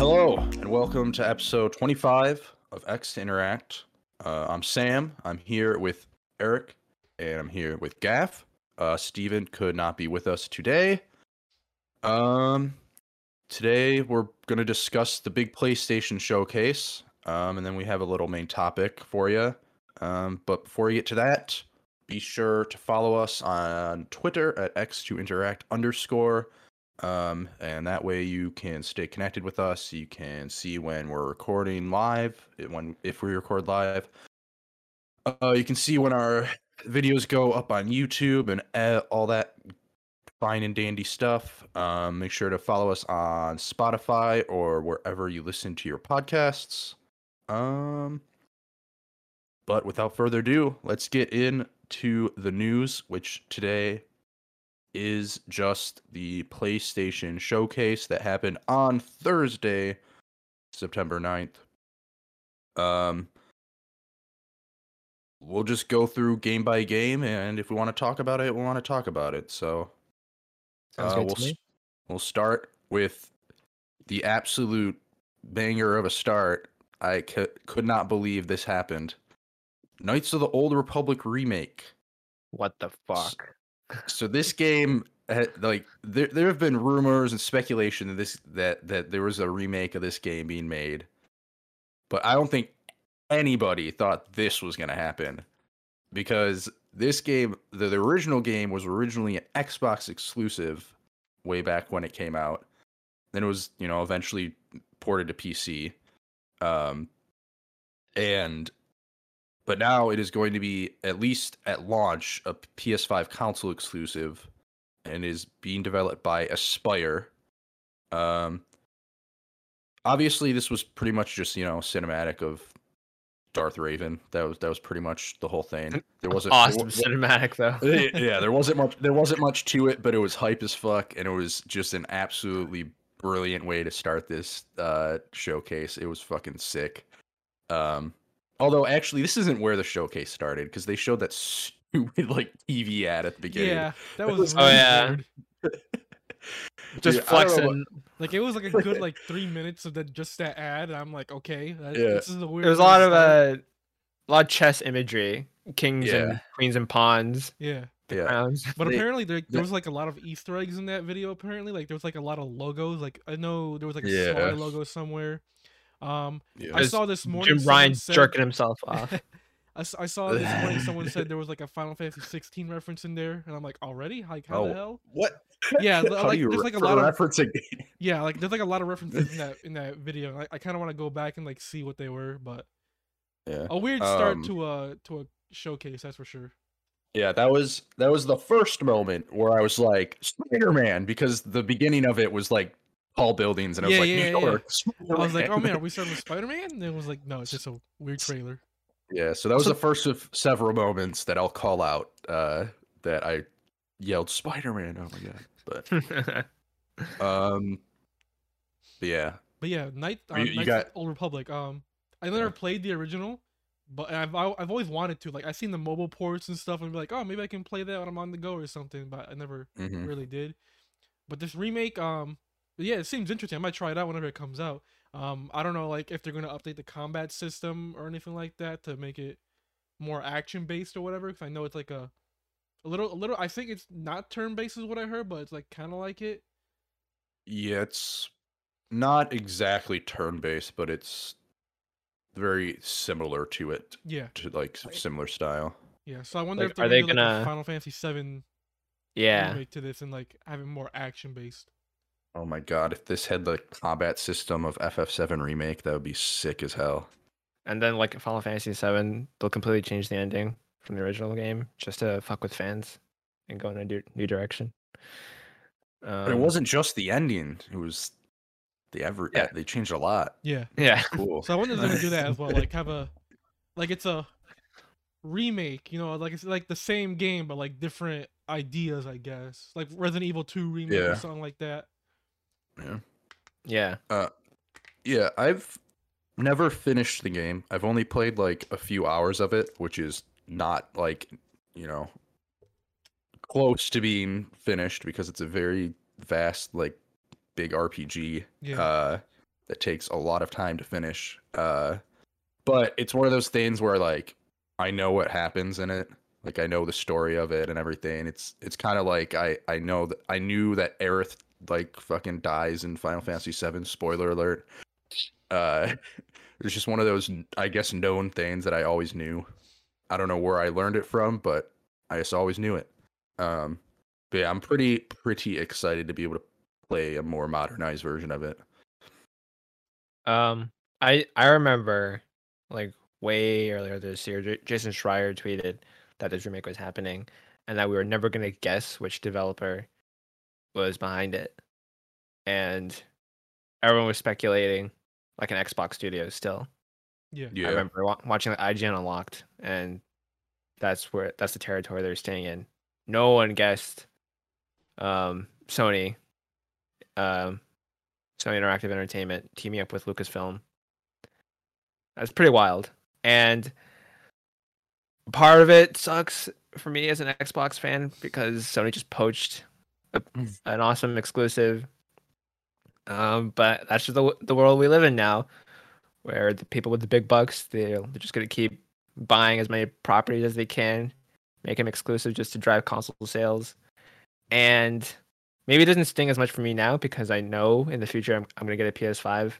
Hello, and welcome to episode 25 of X to Interact. Uh, I'm Sam. I'm here with Eric, and I'm here with Gaff. Uh, Steven could not be with us today. Um, today we're going to discuss the big PlayStation showcase, um, and then we have a little main topic for you. Um, but before we get to that, be sure to follow us on Twitter at x2interact underscore. Um, and that way you can stay connected with us. You can see when we're recording live, eh, when if we record live. Uh, you can see when our videos go up on YouTube and uh, all that fine and dandy stuff. Um, make sure to follow us on Spotify or wherever you listen to your podcasts. Um, but without further ado, let's get into the news, which today is just the PlayStation showcase that happened on Thursday, September 9th. Um we'll just go through game by game and if we want to talk about it, we want to talk about it. So uh, we'll s- we'll start with the absolute banger of a start. I c- could not believe this happened. Knights of the Old Republic remake. What the fuck? So this game, like there, there have been rumors and speculation that this that that there was a remake of this game being made, but I don't think anybody thought this was gonna happen because this game, the, the original game, was originally an Xbox exclusive way back when it came out. Then it was, you know, eventually ported to PC. Um, and but now it is going to be at least at launch a PS5 console exclusive and is being developed by Aspyr. Um obviously this was pretty much just, you know, cinematic of Darth Revan. That was that was pretty much the whole thing. There wasn't Awesome cinematic though. Eh, yeah, there wasn't much there wasn't much to it, but it was hype as fuck and it was just an absolutely brilliant way to start this uh showcase. It was fucking sick. Um although actually this isn't where the showcase started because they showed that stupid like TV ad at the beginning. Yeah, that That was was- Oh, yeah. weird. Just Dude, I don't flexing. Like it was like a good like three minutes of that just that ad, and I'm like, okay, that, Yeah. this is a weird. There was a lot of start. uh, a lot of chess imagery, kings Yeah. and queens and pawns. yeah. Yeah. crowns. But They- apparently there, there was like a lot of Easter eggs in that video. Apparently, like there was like a lot of logos. Like I know there was like a Yeah. Logo somewhere. Um, Yeah. I saw this morning. Jim someone Ryan said- jerking himself off. I, I, saw this morning someone said there was like a Final Fantasy 16 reference in there, and I'm like, already? Like how the Oh. hell? What? Yeah, like, there's, like, a lot of- referencing Yeah, like there's like a lot of references in that in that video. I, I kind of want to go back and like see what they were, but Yeah. a weird start Um, to a to a showcase, that's for sure. Yeah, that was that was the first moment where I was like Spider Man because the beginning of it was like tall buildings and I was Yeah, like, yeah, "New yeah. York, I was like, oh Spider-Man." man, are we starting with Spider Man? And it was like, no, it's just a weird trailer. Yeah, so that was So- the first of several moments that I'll call out uh that I yelled Spider Man. Oh my god. But um but yeah. But yeah, Night uh, You- you got- Old Republic. Um, I never Yeah. played the original, but I've I- I've always wanted to. Like I've seen the mobile ports and stuff, and be like, oh, maybe I can play that when I'm on the go or something. But I never mhm. really did. But this remake, um, yeah, it seems interesting. I might try it out whenever it comes out. Um, I don't know, like if they're gonna update the combat system or anything like that to make it more action based or whatever. Because I know it's like a, a little, a little. I think it's not turn based is what I heard, but it's like kind of like it. Yeah, it's not exactly turn based, but it's very similar to it Yeah, to like similar style. yeah. So I wonder Like, if they're are gonna they gonna- a Final Fantasy Seven yeah. remake to this and like having more action based. Oh my god, if this had the combat system of FF7 remake, that would be sick as hell. And then like Final Fantasy VII, they'll completely change the ending from the original game just to fuck with fans and go in a new, new direction. Um, But it wasn't just the ending; it was the ever. Yeah. They changed a lot. Yeah. Yeah. Cool. So I wonder if they're gonna do that as well. Like have a, like it's a remake. You know, like it's like the same game but like different ideas. I guess like Resident Evil Two remake Yeah. or something like that. Yeah. Yeah, I've never finished the game. I've only played like a few hours of it, which is not like, you know, close to being finished because it's a very vast, like, big RPG. Yeah. Uh, that takes a lot of time to finish. Uh, but it's one of those things where like I know what happens in it. Like I know the story of it and everything. It's it's kind of like I I know that I knew that Aerith like fucking dies in Final Fantasy VII. Spoiler alert. Uh, it's just one of those I guess known things that I always knew. I don't know where I learned it from, but I just always knew it. Um, but yeah, I'm pretty pretty excited to be able to play a more modernized version of it. Um, I I remember like way earlier this year, J- Jason Schreier tweeted that this remake was happening, and that we were never gonna guess which developer was behind it, and everyone was speculating like an Xbox studio still. Yeah. Yeah, I remember wa- watching like, IGN Unlocked, and that's where that's the territory they're staying in. No one guessed um, Sony, um, Sony Interactive Entertainment teaming up with Lucasfilm. That's pretty wild, and part of it sucks for me as an Xbox fan because Sony just poached a, an awesome exclusive. Um, but that's just the the world we live in now where the people with the big bucks they're, they're just to keep buying as many properties as they can make them exclusive just to drive console sales. And maybe it doesn't sting as much for me now because i know in the future i'm, I'm to get a ps5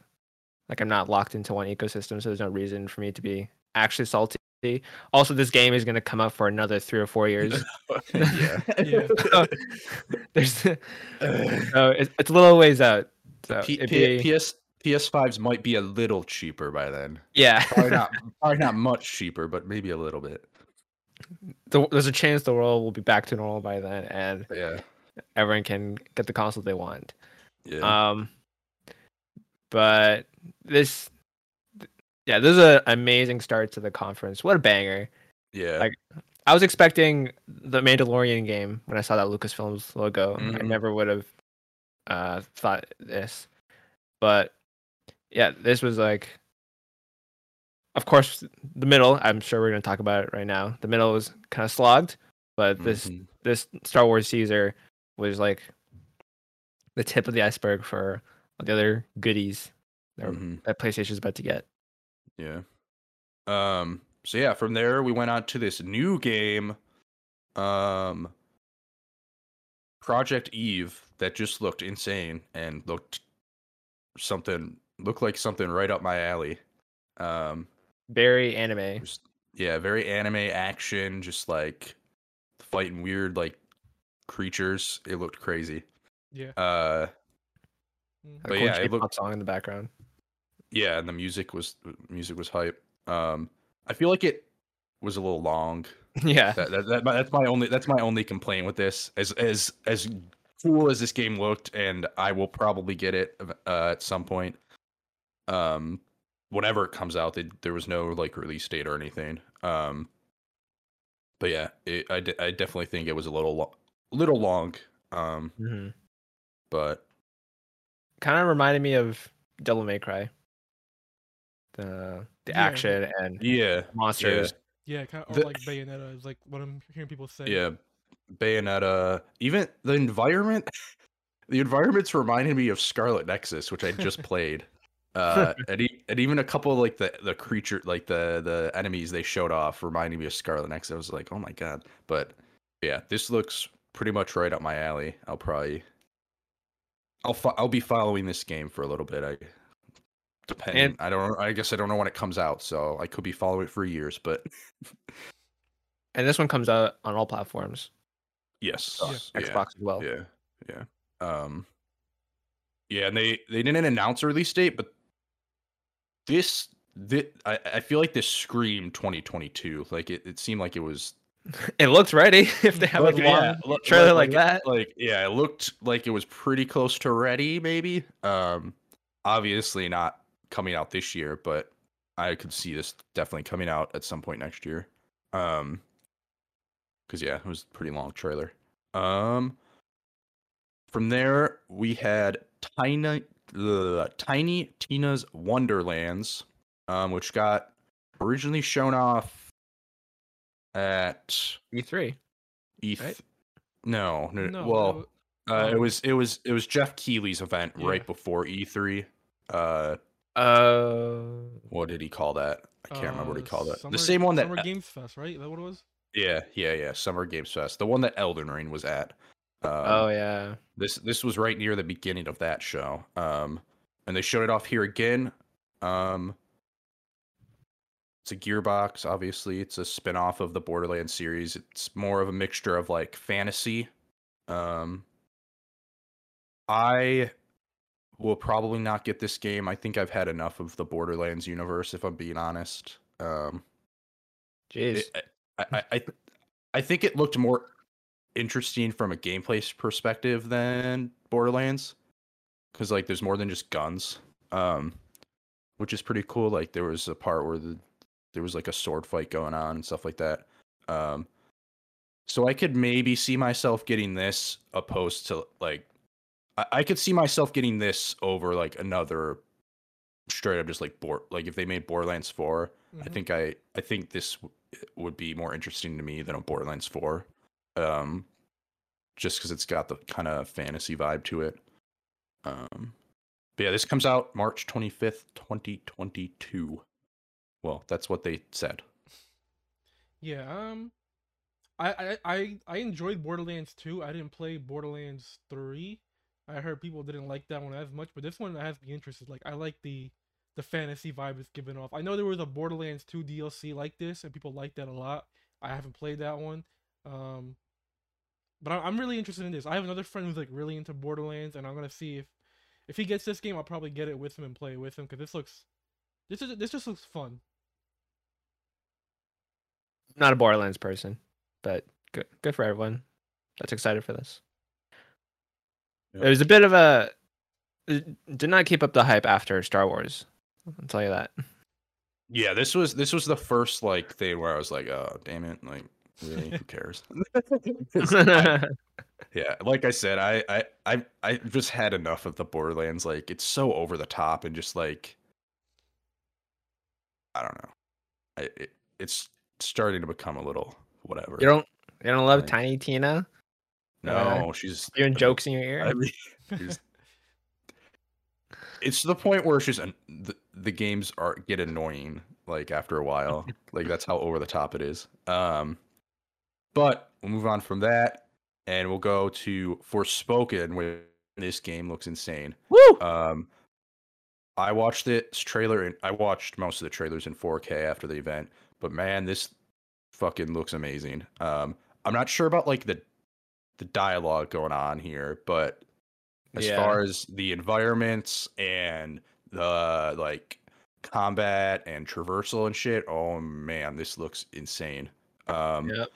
like i'm not locked into one ecosystem so there's no reason for me to be actually salty also this game is going to come out for another three or four years yeah. Yeah. so there's so it's, it's a little ways out so P- P- be- PS PS5s might be a little cheaper by then. yeah Probably not probably not much cheaper, but maybe a little bit. the, there's a chance the world will be back to normal by then and Yeah. everyone can get the console they want. Yeah. Um, but this, yeah, this is an amazing start to the conference. What a banger! yeah. like- I was expecting the Mandalorian game when I saw that Lucasfilms logo. I Mhm. never would have uh, thought this, but yeah, this was like, of course, the middle. I'm sure we're gonna talk about it right now. The middle was kind of slogged, but this Mhm. this Star Wars Caesar was like the tip of the iceberg for the other goodies that, Mhm. that PlayStation's about to get. Yeah. Um. So yeah, from there we went on to this new game, um, Project Eve, that just looked insane and looked something looked like something right up my alley. Um. Very anime. Just, yeah, very anime action, just like fighting weird like creatures. It looked crazy. Yeah. Uh. A But cool yeah, it J-pop looked- song in the background. Yeah and the music was music was hype. Um i feel like it was a little long. Yeah. that, that, that that's my only that's my only complaint with this. As as as cool as this game looked and i will probably get it uh, at some point um whenever it comes out they, there was no like release date or anything. Um but yeah it, I, I definitely think it was a little lo- little long. Um hmm but Kind of reminded me of Devil May Cry. The the Yeah. action and yeah monsters. Yeah, kind of The- like Bayonetta is like what I'm hearing people say. Yeah, Bayonetta. Even the environment, the environments reminded me of Scarlet Nexus, which I just played. Uh, and, e- and even a couple of like the the creature, like the the enemies they showed off, reminded me of Scarlet Nexus. I was like, oh my god! But yeah, this looks pretty much right up my alley. I'll probably, I'll fo- I'll be following this game for a little bit. I depending. And- I don't. I guess I don't know when it comes out, so I could be following it for years. But And this one comes out on all platforms. yes, Yeah. yeah. Xbox as well. Yeah, yeah. Um Yeah, and they they didn't announce a release date, but this this I, I feel like this screamed 2022. Like it, it seemed like it was It looks ready if they have like a long lo- trailer like, it- that. Like yeah, it looked like it was pretty close to ready, maybe. Um obviously not coming out this year, but I could see this definitely coming out at some point next year. Um because yeah, it was a pretty long trailer. Um from there we had Tiny uh, Tiny Tina's Wonderlands, um, which got originally shown off at E3. ETH. Right? No, no, No, well, uh, it oh. was it was it was Geoff Keighley's event Yeah. right before E3. Uh, Uh, what did he call that? I can't remember what he Uh, called it. Summer- The same one that. Summer Games Fest, right? Is that what it was? Yeah, yeah, yeah. Summer Games Fest, the one that Elden Ring was at. Um, oh yeah. This this was right near the beginning of that show. Um, and they showed it off here again. Um, it's a Gearbox, obviously. It's a spin-off of the Borderlands series. It's more of a mixture of like fantasy. Um, I will probably not get this game. I think I've had enough of the Borderlands universe, if I'm being honest. Um, Jeez. it- I, I, I, I think it looked more interesting from a gameplay perspective than Borderlands, because like there's more than just guns, um, which is pretty cool. Like there was a part where the there was like a sword fight going on and stuff like that. Um, so I could maybe see myself getting this opposed to like I, I could see myself getting this over like another straight up just like Bor like if they made Borderlands 4 I Mhm. think I I think this w- would be more interesting to me than a Borderlands 4. Um just cuz it's got the kind of fantasy vibe to it. Um but yeah, this comes out March 25th, 2022. Well, that's what they said. Yeah. Um, I I I I enjoyed Borderlands 2. I didn't play Borderlands 3. I heard people didn't like that one as much, but this one has me interested. Like I like the the fantasy vibe it's giving off. I know there was a Borderlands 2 DLC like this, and people liked that a lot. I haven't played that one. Um, but I'm really interested in this. I have another friend who's like really into Borderlands, and I'm gonna see if if he gets this game, I'll probably get it with him and play it with him because this looks this is this just looks fun. Not a Borderlands person, but good good for everyone that's excited for this. Yep. It was a bit of a uh, did not keep up the hype after Star Wars. I'll tell you that. Yeah, this was this was the first like thing where I was like, "Oh, damn it, like really who cares? I- Yeah, like I said, I I I I just had enough of the Borderlands. Like it's so over the top and just like I don't know. I it, it's starting to become a little whatever. you don't you don't love Like- Tiny Tina no, uh, she's doing jokes in your ear? I mean, it's to the point where she's an, the, the games are get annoying like after a while. like that's how over the top it is. Um, but we'll move on from that and we'll go to Forspoken, where this game looks insane. Woo! Um, I watched it trailer and I watched most of the trailers in 4K after the event, but man, this fucking looks amazing. Um, I'm not sure about like the the dialogue going on here, but as Yeah. far as the environments and the like combat and traversal and shit, oh man, this looks insane. Um, Yep.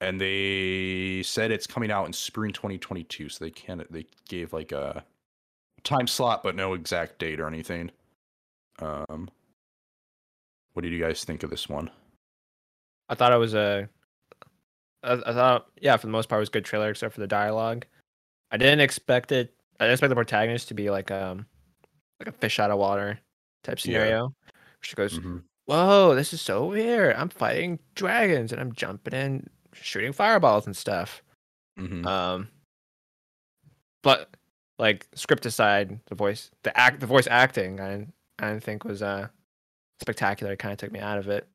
and they said it's coming out in spring 2022 so they can't they gave like a time slot but no exact date or anything um what did you guys think of this one I thought it was a. I, I thought, yeah, for the most part, it was a good trailer except for the dialogue. I didn't expect it. I didn't expect the protagonist to be like um, like a fish out of water type Yeah. scenario. She goes, Mhm. "Whoa, this is so weird! I'm fighting dragons and I'm jumping in, shooting fireballs and stuff." Mhm. Um, but like script aside, the voice, the act, the voice acting, I didn't, I didn't think was uh spectacular. It kind of took me out of it.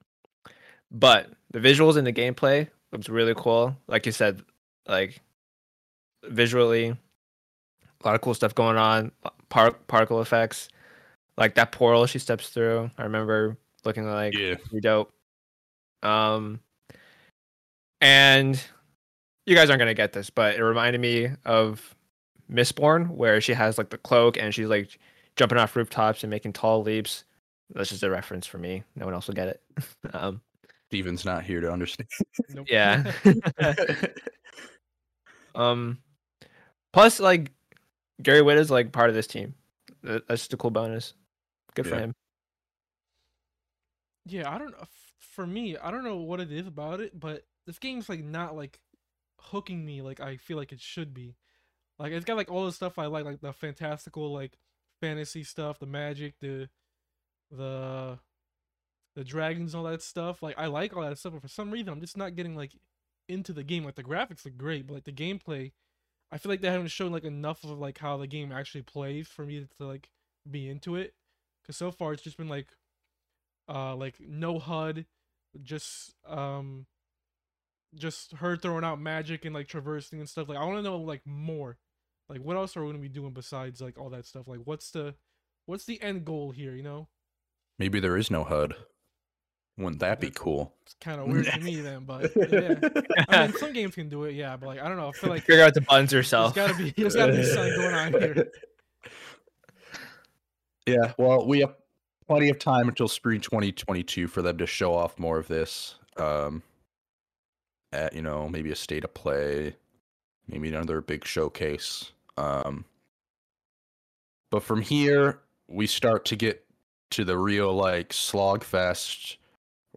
But the visuals and the gameplay looks really cool. Like you said, like visually, a lot of cool stuff going on. Par- particle effects, like that portal she steps through. I remember looking like yeah pretty dope. Um, and you guys aren't gonna get this, but it reminded me of Mistborn, where she has like the cloak and she's like jumping off rooftops and making tall leaps. That's just a reference for me. No one else will get it. um, steven's not here to understand Nope. yeah. um, plus like Gary Whitta is like part of this team. That's just a cool bonus. Good for Yeah. him. Yeah, I don't know. For me, I don't know what it is about it, but this game's like not like hooking me like I feel like it should be. Like it's got like all the stuff I like, like the fantastical, like fantasy stuff, the magic, the the the dragons, all that stuff. Like I like all that stuff, but for some reason I'm just not getting like into the game. Like the graphics look great, but like the gameplay, I feel like they haven't shown like enough of like how the game actually plays for me to like be into it because so far it's just been like uh like no HUD, just um just her throwing out magic and like traversing and stuff. Like I want to know like more. Like what else are we gonna be doing besides like all that stuff? Like what's the what's the end goal here? You know, Maybe there is no HUD. Wouldn't that be cool? it's kind of weird to me then, but yeah. I mean, some games can do it, yeah, but like I don't know. I feel like Figure out the buttons there's yourself. gotta be there's gotta be something going on here. Yeah, well, we have plenty of time until spring 2022 for them to show off more of this. Um, at you know maybe a state of play, maybe another big showcase. Um, but from here we start to get to the real like slog fest,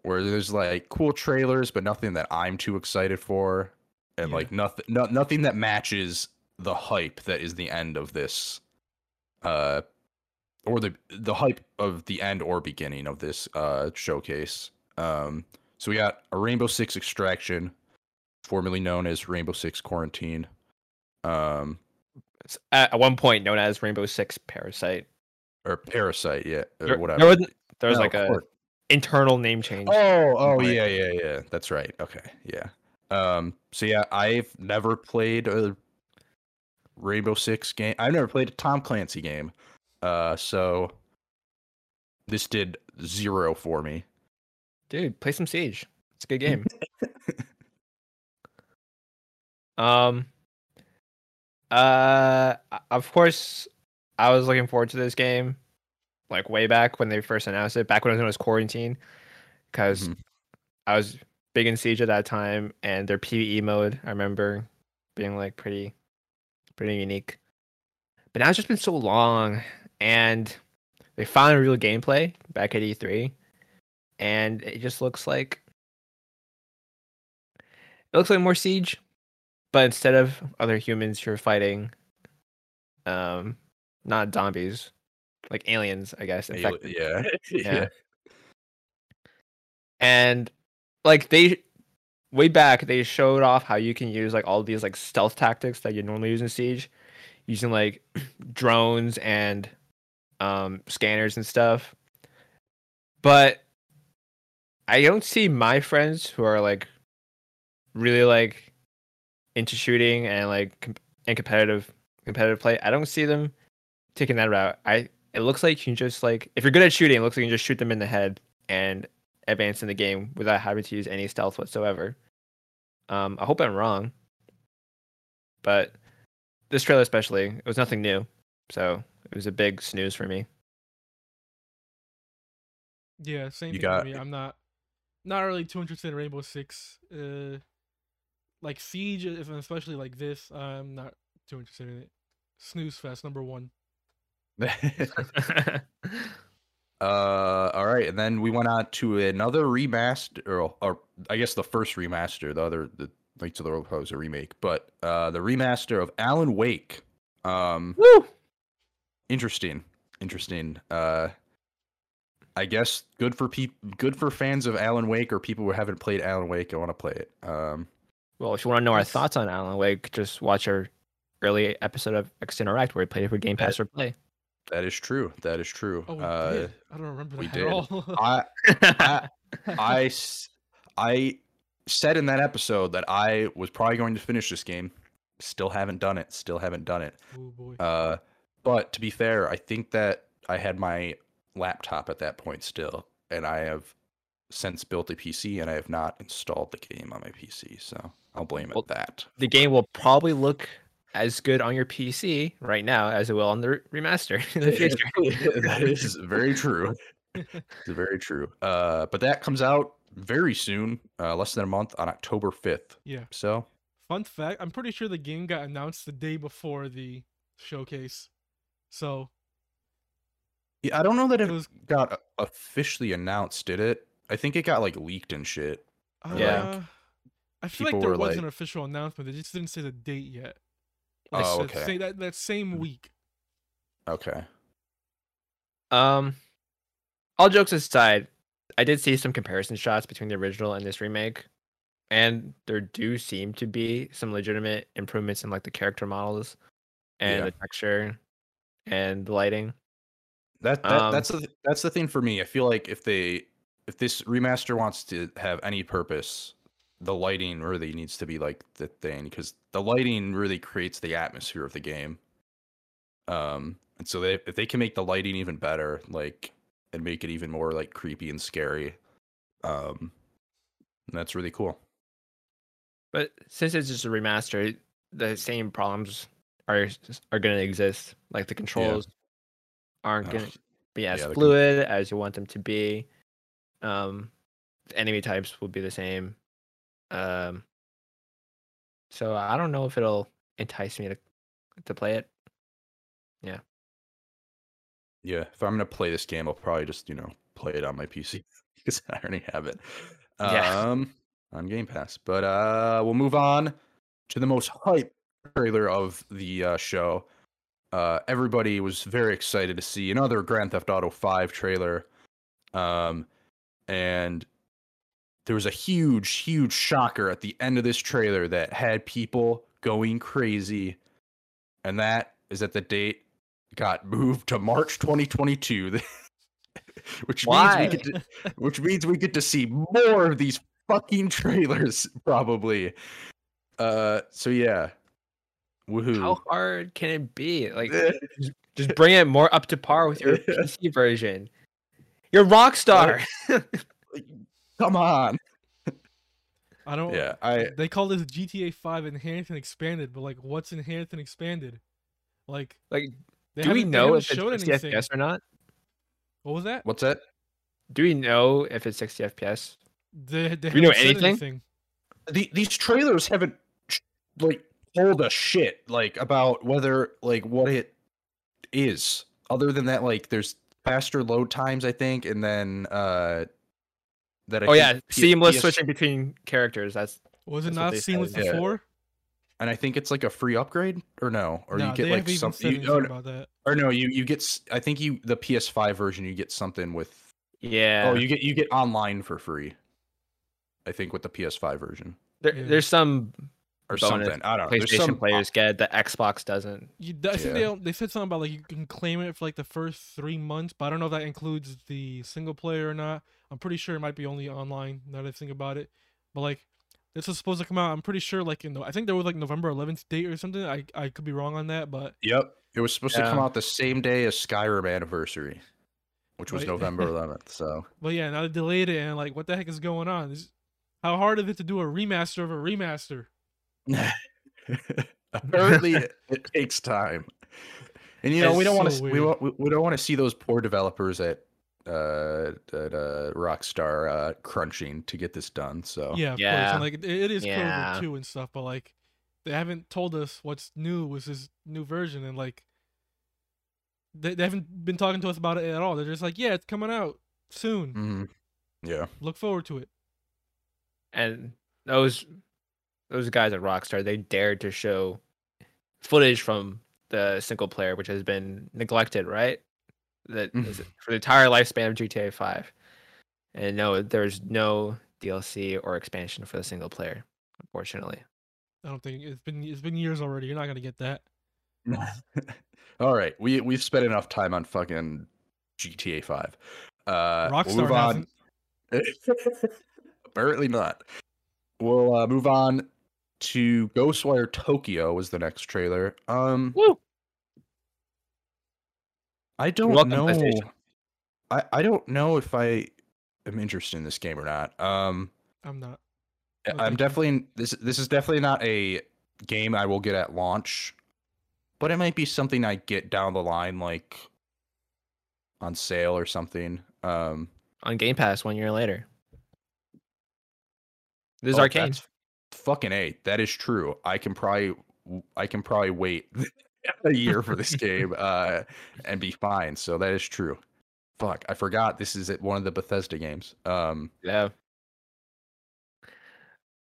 where there's like cool trailers, but nothing that I'm too excited for, and Yeah. like nothing, no, nothing that matches the hype that is the end of this. Uh, or the the hype of the end or beginning of this uh showcase. Um so we got a Rainbow Six Extraction, formerly known as Rainbow Six Quarantine. Um It's At one point known as Rainbow Six Parasite. or Parasite, yeah, or There, whatever. there was, there was No, like a course. Internal name change. Oh, oh Right. yeah, yeah, yeah. That's right. Okay, yeah. Um so yeah, I've never played a Rainbow Six game. I've never played a Tom Clancy game. Uh so this did zero for me. Dude, play some Siege. It's a good game. um uh of course I was looking forward to this game like way back when they first announced it, back when it was known as quarantine. because Mhm. I was big in Siege at that time, and their PVE mode I remember being like pretty, pretty unique. But now it's just been so long, and they found real gameplay back at E3, and it just looks like it looks like more Siege, but instead of other humans, you're fighting, um, not zombies, like aliens, I guess. Infected Yeah. yeah. And like they way back they showed off how you can use like all these like stealth tactics that you normally use in Siege, using like drones and um scanners and stuff. But I don't see my friends who are like really like into shooting and like com- and competitive competitive play. I don't see them taking that route. I it looks like you can just like if you're good at shooting, it looks like you can just shoot them in the head and advance in the game without having to use any stealth whatsoever. Um, I hope I'm wrong, but this trailer especially, it was nothing new, so it was a big snooze for me. Yeah, same You thing got- for me. I'm not not really too interested in Rainbow Six. Uh, like Siege, especially like this, I'm not too interested in it. Snooze fest number one. Uh, all right, and then we went on to another remaster, or, or I guess the first remaster. The other, the Knights of the Republic was a remake, but uh, the remaster of Alan Wake. Um, Woo! interesting, interesting. Uh, I guess good for people, good for fans of Alan Wake or people who haven't played Alan Wake and want to play it. Um, Well, if you want to know our thoughts on Alan Wake, just watch our early episode of X Interact where we played it for Game Pass or Play. That is true. That is true. Oh, we uh, did. I don't remember we that did. at all. I said in that episode that I was probably going to finish this game. Still haven't done it. Still haven't done it. oh boy. Uh, but to be fair, I think that I had my laptop at that point still, and I have since built a PC, and I have not installed the game on my PC. So I'll blame Well, it that. the game will probably look as good on your PC right now as it will on the remaster in the future. that is very true. It's very true. Uh, but that comes out very soon, uh, less than a month on October fifth. yeah. So Fun fact: I'm pretty sure the game got announced the day before the showcase. So yeah, I don't know that it it was. got officially announced, did it? I think it got like leaked and shit. Uh, Yeah. I feel like there was like- an official announcement. They just didn't say the date yet. Oh, Like, okay. Say that that same week. Okay. Um, all jokes aside, I did see some comparison shots between the original and this remake, and there do seem to be some legitimate improvements in like the character models and Yeah. the texture and the lighting. That, that Um, that's the that's the thing for me. I feel like if they if this remaster wants to have any purpose, the lighting really needs to be like the thing because the lighting really creates the atmosphere of the game. Um, and so they if they can make the lighting even better, like and make it even more like creepy and scary, um, that's really cool. But since it's just a remaster, the same problems are are going to exist. Like the controls aren't going to be as Yeah, fluid as you want them to be. Um, the enemy types will be the same. Um, so I don't know if it'll entice me to to play it. Yeah, Yeah, if I'm gonna play this game, I'll probably just you know play it on my PC because I already have it. Yeah. Um, on Game Pass. But uh, we'll move on to the most hype trailer of the uh, show. Uh, everybody was very excited to see another Grand Theft Auto 5 trailer. Um, and there was a huge, huge shocker at the end of this trailer that had people going crazy. And that is that the date got moved to March 2022. which Why? means we get to, which means we get to see more of these fucking trailers probably. Uh so yeah. Woohoo. How hard can it be? Like, just, just bring it more up to par with your PC version. You're Rockstar. Come on. I don't. Yeah, I They call this GTA 5 enhanced and expanded, but like, what's enhanced and expanded? Like, like, do we know if it's showed 60 anything. FPS or not? What was that? what's that? Do we know if it's 60 FPS? They, they Do we know haven't anything? The, these trailers haven't like told us shit like about whether like what it is other than that like there's faster load times I think and then uh that I oh yeah, P- seamless PS switching between characters. That's Was it That's not they said, seamless yeah. before? and I think it's like a free upgrade or no or no, you get they like haven't even some said you, anything oh, about that. or no you you get I think you the PS5 version you get something with yeah. oh you get you get online for free I think with the PS5 version there, Yeah. there's some or Bonus something I don't know PlayStation some players get the Xbox doesn't. You, I think Yeah. they don't- they said something about like you can claim it for like the first three months, but I don't know if that includes the single player or not. I'm pretty sure it might be only online. Now that I think about it, but like this is supposed to come out. I'm pretty sure like in the, I think there was like November 11th date or something. I I could be wrong on that, but Yep. It was supposed to come out the same day as Skyrim anniversary, which was Right. November 11th. So but yeah, now they delayed it and like what the heck is going on? Is how hard is it to do a remaster of a remaster? apparently it, it takes time. And you know It's we don't want to we, weird. we, we don't want to see those poor developers at uh at uh Rockstar uh crunching to get this done. So Yeah, of course. Yeah. And like it, it is Yeah. Clover too and stuff, but like they haven't told us what's new with this new version, and like they, they haven't been talking to us about it at all. They're just like, yeah, it's coming out soon. mhm. yeah. Look forward to it. and those those guys at Rockstar they dared to show footage from the single player, which has been neglected, right? That Mm. for the entire lifespan of GTA Five. And no, there's no DLC or expansion for the single player, unfortunately. I don't think it's been it's been years already. You're not gonna get that. All right, we we've spent enough time on fucking GTA Five. Uh, we'll Rockstar move on. hasn't. Apparently not. We'll uh, move on to Ghostwire Tokyo was the next trailer. Um, Woo! I don't welcome, know. I I don't know if I am interested in this game or not. Um, I'm not. I- No, I'm definitely this. This is definitely not a game I will get at launch, but it might be something I get down the line, like on sale or something. Um, On Game Pass one year later. This is oh, arcane. that's Fucking a, that is true. I can probably, I can probably wait a year for this game, uh, and be fine. So that is true. Fuck, I forgot this is at one of the Bethesda games. Um, Yeah.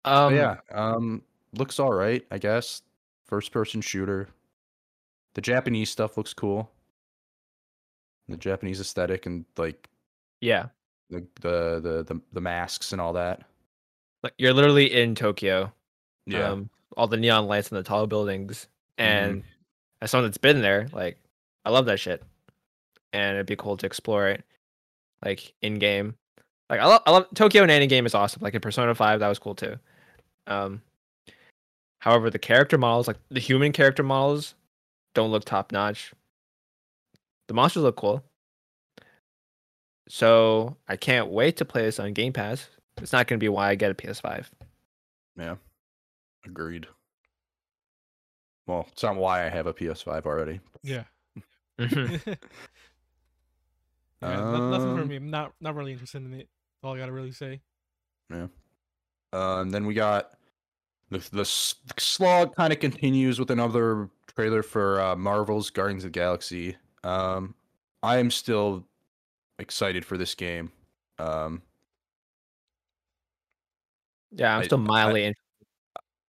Um yeah, um, looks all right, I guess. First person shooter. The Japanese stuff looks cool. The Japanese aesthetic and like yeah. the the the the, the masks and all that. Like you're literally in Tokyo. Yeah. Um, all the neon lights and the tall buildings. Mhm. And as someone that's been there, like I love that shit. and it'd be cool to explore it, like in game. Like I love, I love Tokyo and game is awesome. Like in Persona Five, that was cool too. Um, however, the character models, like the human character models, don't look top notch. The monsters look cool. So I can't wait to play this on Game Pass. It's not going to be why I get a PS5. Yeah. Agreed. Well, it's not why I have a PS5 already. Yeah. Mhm. yeah no- nothing for Um, me. I'm not not really interested in it. That's all I gotta really say. Uh, and then we got the the s- slog kind of continues with another trailer for uh, Marvel's Guardians of the Galaxy. Um, I am still excited for this game. Um, yeah, I'm I- still I- mildly in.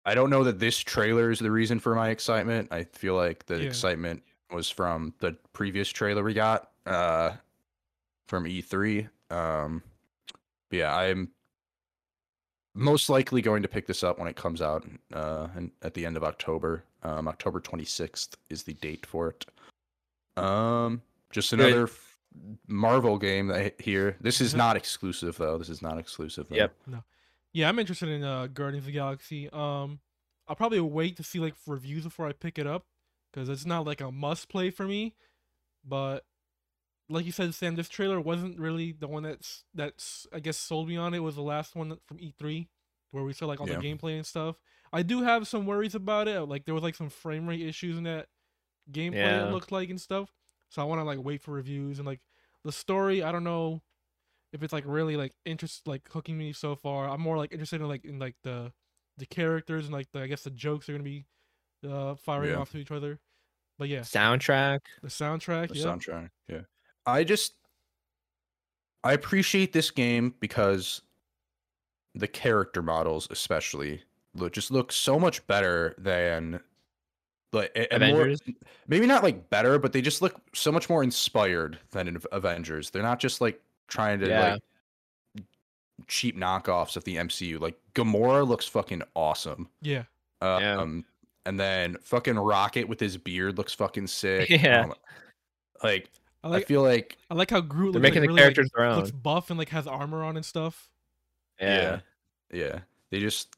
I don't know that this trailer is the reason for my excitement. I feel like the Yeah. excitement was from the previous trailer we got uh, from E3. Um, but yeah, I'm most likely going to pick this up when it comes out uh, and at the end of October. Um, October 26th is the date for it. Um, just another f- Marvel game that I here. This is Mhm. not exclusive though. This is not exclusive. Though. Yep. Yeah, I'm interested in uh, Guardians of the Galaxy. Um, I'll probably wait to see like reviews before I pick it up, because it's not like a must play for me. But like you said, Sam, this trailer wasn't really the one that's that's I guess sold me on it. it was the last one from E3 where we saw like all Yeah. the gameplay and stuff. I do have some worries about it. Like there was like some frame rate issues in that gameplay. Yeah. It looked like and stuff. So I want to like wait for reviews and like the story. I don't know if it's like really like interest like hooking me so far. I'm more like interested in like in like the the characters and like the I guess the jokes are gonna be uh firing Yeah. off to each other. But yeah, Soundtrack. the soundtrack. the yeah. soundtrack. Yeah, I just I appreciate this game because the character models, especially, look just look so much better than like a- and more- Avengers? maybe not like better, but they just look so much more inspired than in Avengers. They're not just like trying to Yeah. like cheap knockoffs of the MCU. Like Gamora looks fucking awesome. Yeah. Yeah. Um, and then fucking Rocket with his beard looks fucking sick. Yeah. Um, like I I feel like I like how Groot They're looks, making like, the really, characters their own. looks buff and like has armor on and stuff. Yeah. yeah, yeah. They just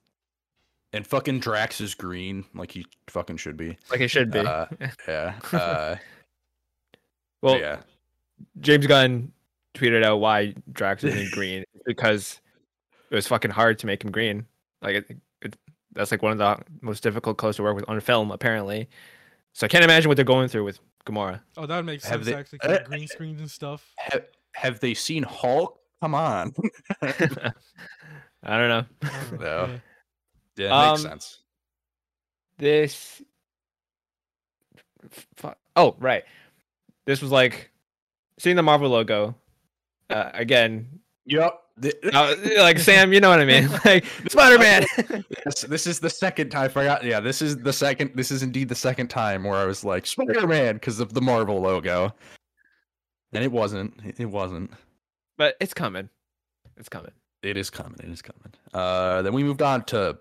and fucking Drax is green, like he fucking should be. Like he should be. Uh, yeah. Uh, well, yeah. James Gunn tweeted out why Drax isn't green because it was fucking hard to make him green. Like it, it, that's like one of the most difficult clothes to work with on film, apparently. So I can't imagine what they're going through with Gamora. Oh, that would make Have sense they- actually. 'cause uh, green screens and stuff. Have, have they seen Hulk? Come on. I don't know. I don't know, No. yeah. yeah, it makes Um, sense. This. Oh, right. This was like seeing the Marvel logo. Uh, again, Yep. uh, like Sam, you know what I mean? Like Spider Man. This, this is the second time I forgot. Yeah, this is the second. This is indeed the second time where I was like Spider Man because of the Marvel logo, and it wasn't. It- It wasn't. but it's coming. It's coming. It is coming. It is coming. Uh, then we moved on to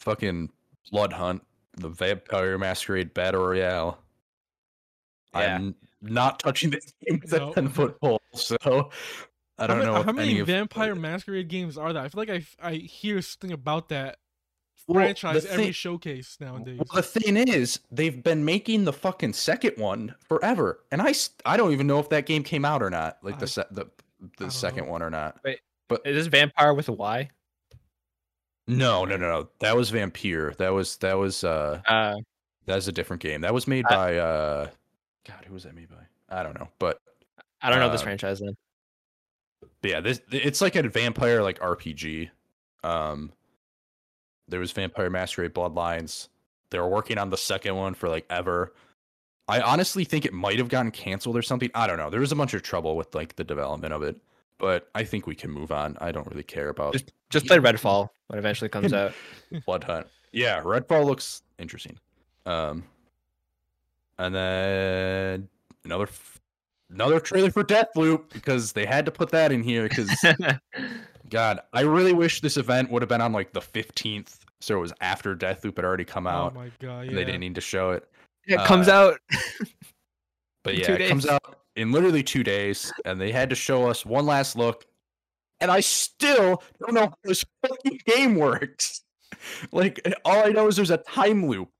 fucking Blood Hunt, the Vampire Masquerade Battle Royale. Yeah. I'm not touching this game with a ten foot pole, so I don't ma- know. how if many any of- Vampire Masquerade games are there. I feel like I I hear something about that Well, the franchise every showcase nowadays. Well, the thing is, they've been making the fucking second one forever, and I, I don't even know if that game came out or not. Like I- the se- the the second know. one or not. Wait, but is this vampire with a Y? No, no, no, no. That was Vampyr. That was that was uh Uh, that was a different game. That was made I- by uh, God, who was that made by? I don't know, but, I don't know this Uh, franchise then. but yeah, this it's like a vampire like RPG. Um, there was Vampire Masquerade Bloodlines. They were working on the second one for like ever. I honestly think it might have gotten canceled or something. I don't know. There was a bunch of trouble with like the development of it, but I think we can move on. I don't really care about Just just play Redfall when it eventually comes out. Blood Hunt. Yeah, Redfall looks interesting. Um, and then another f- another trailer for Deathloop because they had to put that in here because God, I really wish this event would have been on like the fifteenth, so it was after Deathloop had already come out. oh out, my god, yeah. and they didn't need to show it. it comes Uh, out. But yeah, it comes out in literally two days, and they had to show us one last look, and I still don't know how this fucking game works. Like all I know is there's a time loop,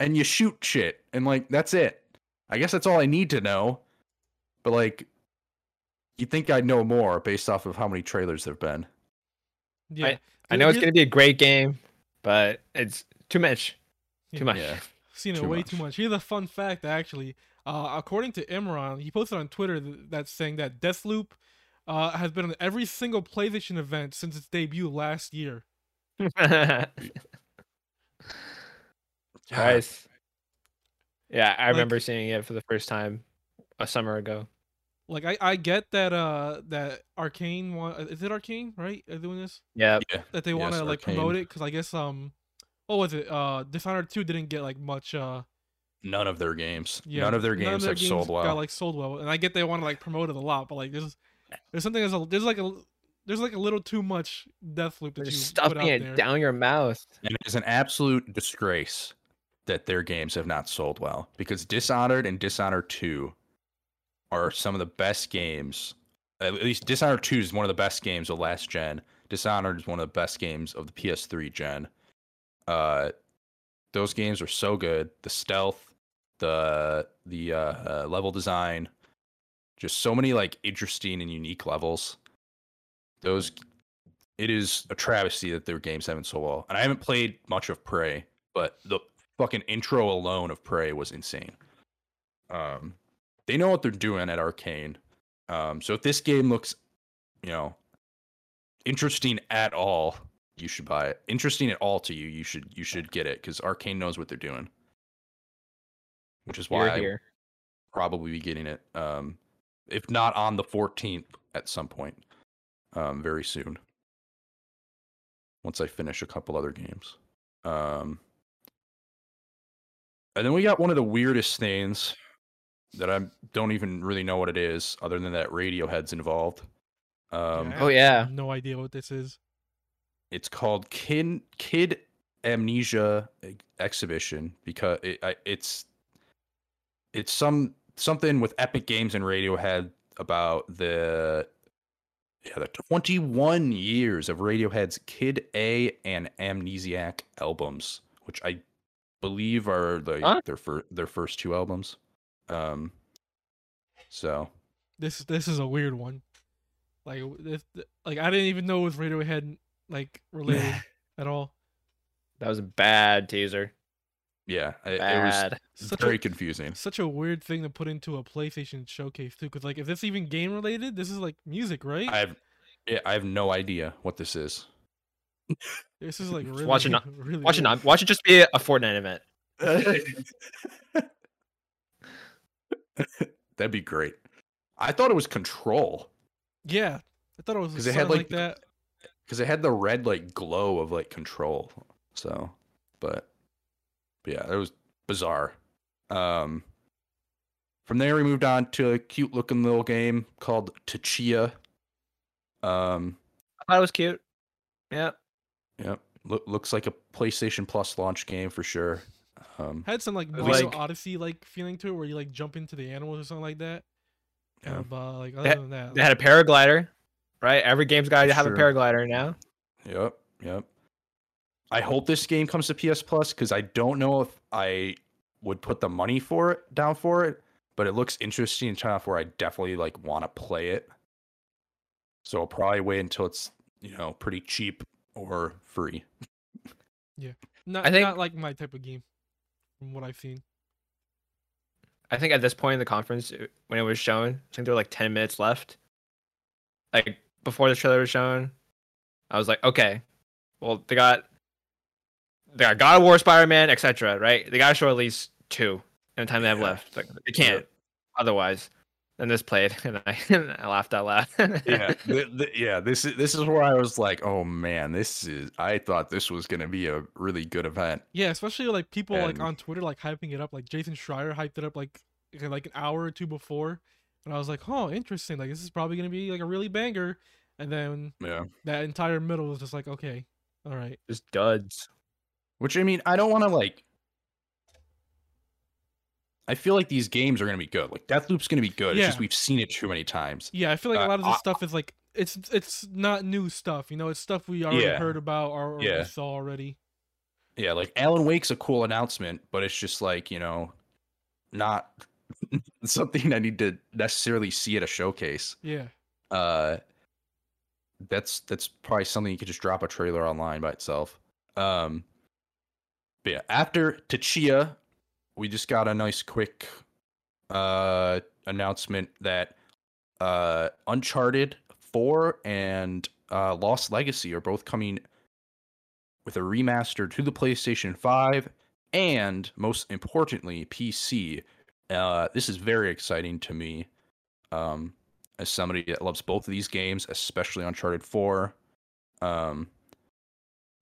and you shoot shit, and like that's it. I guess that's all I need to know. But like, you think I'd know more based off of how many trailers there've been? Yeah, I know it's gonna be a great game, but it's too much. Too Yeah. much. Yeah. Seen it Too way much. too much. Here's a fun fact, actually. Uh, according to Imran, he posted on Twitter th- that's saying that Deathloop uh, has been on every single PlayStation event since its debut last year. nice. Yeah, I Like- remember seeing it for the first time a summer ago. Like I, I get that uh that Arkane want is it Arkane right are doing this Yeah. Yeah. that they want to like Arkane. promote it because I guess um what was it uh Dishonored two didn't get like much uh None of their games. yeah None of their games have sold well. got like sold well and I get they want to like promote it a lot but like there's there's something there's a there's like a there's like a little too much Deathloop that They're you just put out it there. down your mouth. And it is an absolute disgrace that their games have not sold well because Dishonored and Dishonored 2 are some of the best games. At least Dishonored 2 is one of the best games of last gen. Dishonored is one of the best games of the PS3 gen. Uh, those games are so good. The stealth, the the uh, uh, level design, just so many like interesting and unique levels. Those it is a travesty that their games haven't sold well. And I haven't played much of Prey, but the fucking intro alone of Prey was insane. Um, they know what they're doing at Arkane. Um, so if this game looks, you know, interesting at all, you should buy it. Interesting at all to you, you should you should get it because Arkane knows what they're doing. Which is why I probably be getting it. Um, if not on the 14th at some point, um, very soon. Once I finish a couple other games. Um, and then we got one of the weirdest things that I don't even really know what it is, other than that Radiohead's involved. Um, I Oh, yeah. no idea what this is it's called Kid Kid A Mnesia Exhibition because it, I, it's it's some something with Epic Games and Radiohead about the yeah the 21 years of Radiohead's Kid A and Amnesiac albums, which I believe are like Huh? their fir- their first two albums. Um, so this this is a weird one like this like I didn't even know it was Radiohead like related at all That was a bad teaser. yeah, it, it was Such very a- confusing. such a weird thing to put into a PlayStation showcase too because like if this even game related this is like music right I have yeah, I have no idea what this is. this is like really watch it not- really Watch it not. Watch it just be a Fortnite event. That'd be great. I thought it was Control yeah I thought it was 'Cause it had, like, like, that because it had the red like glow of like Control. So, but, but yeah, it was bizarre. Um, from there we moved on to a cute looking little game called Tchia. Um, I thought it was cute. Yeah. Yep, loo- looks like a PlayStation Plus launch game for sure. Um, had some like It Mario like- Odyssey like feeling to it where you like jump into the animals or something like that yeah. uh, like other They- than that They had a paraglider, right? Every game's got to have Sure. a paraglider now. Yep, yep. I hope this game comes to PS Plus because I don't know if I would put the money for it down for it, but it looks interesting enough where I definitely like want to play it. So I'll probably wait until it's you know pretty cheap or free. Yeah, not, I think- not like my type of game from what I've seen I think at this point in the conference, uh, when it was shown, I think there were like 10 minutes left. Like before the trailer was shown, I was like, okay, well, they got they got God of War, Spider Man, etc. Right? They got to show at least two in the time they have Yeah. left. Like they can't otherwise. Then this played, and I, I laughed out loud. Yeah, th- th- yeah. This is this is where I was like, oh man, this is. I thought this was gonna be a really good event. Yeah, especially like people like on Twitter like hyping it up. Like Jason Schreier hyped it up like like an hour or two before, and I was like, oh, interesting. Like this is probably gonna be like a really banger. And then Yeah. that entire middle was just like, okay, all right, Just duds. Which I mean, I don't want to like. I feel like these games are gonna be good. Like Deathloop's gonna be good. It's just we've seen it too many times. Yeah, I feel like a Uh, lot of this I- stuff is like it's it's not new stuff. You know, it's stuff we already Yeah. heard about or, Yeah. we saw already. Yeah, like Alan Wake's a cool announcement, but it's just like, you know, not something I need to necessarily see at a showcase. Yeah. Uh that's that's probably something you could just drop a trailer online by itself. Um but yeah, after Tchia, we just got a nice quick uh announcement that uh Uncharted 4 and uh Lost Legacy are both coming with a remaster to the PlayStation 5 and most importantly PC. Uh this is very exciting to me. Um as somebody that loves both of these games, especially Uncharted 4. Um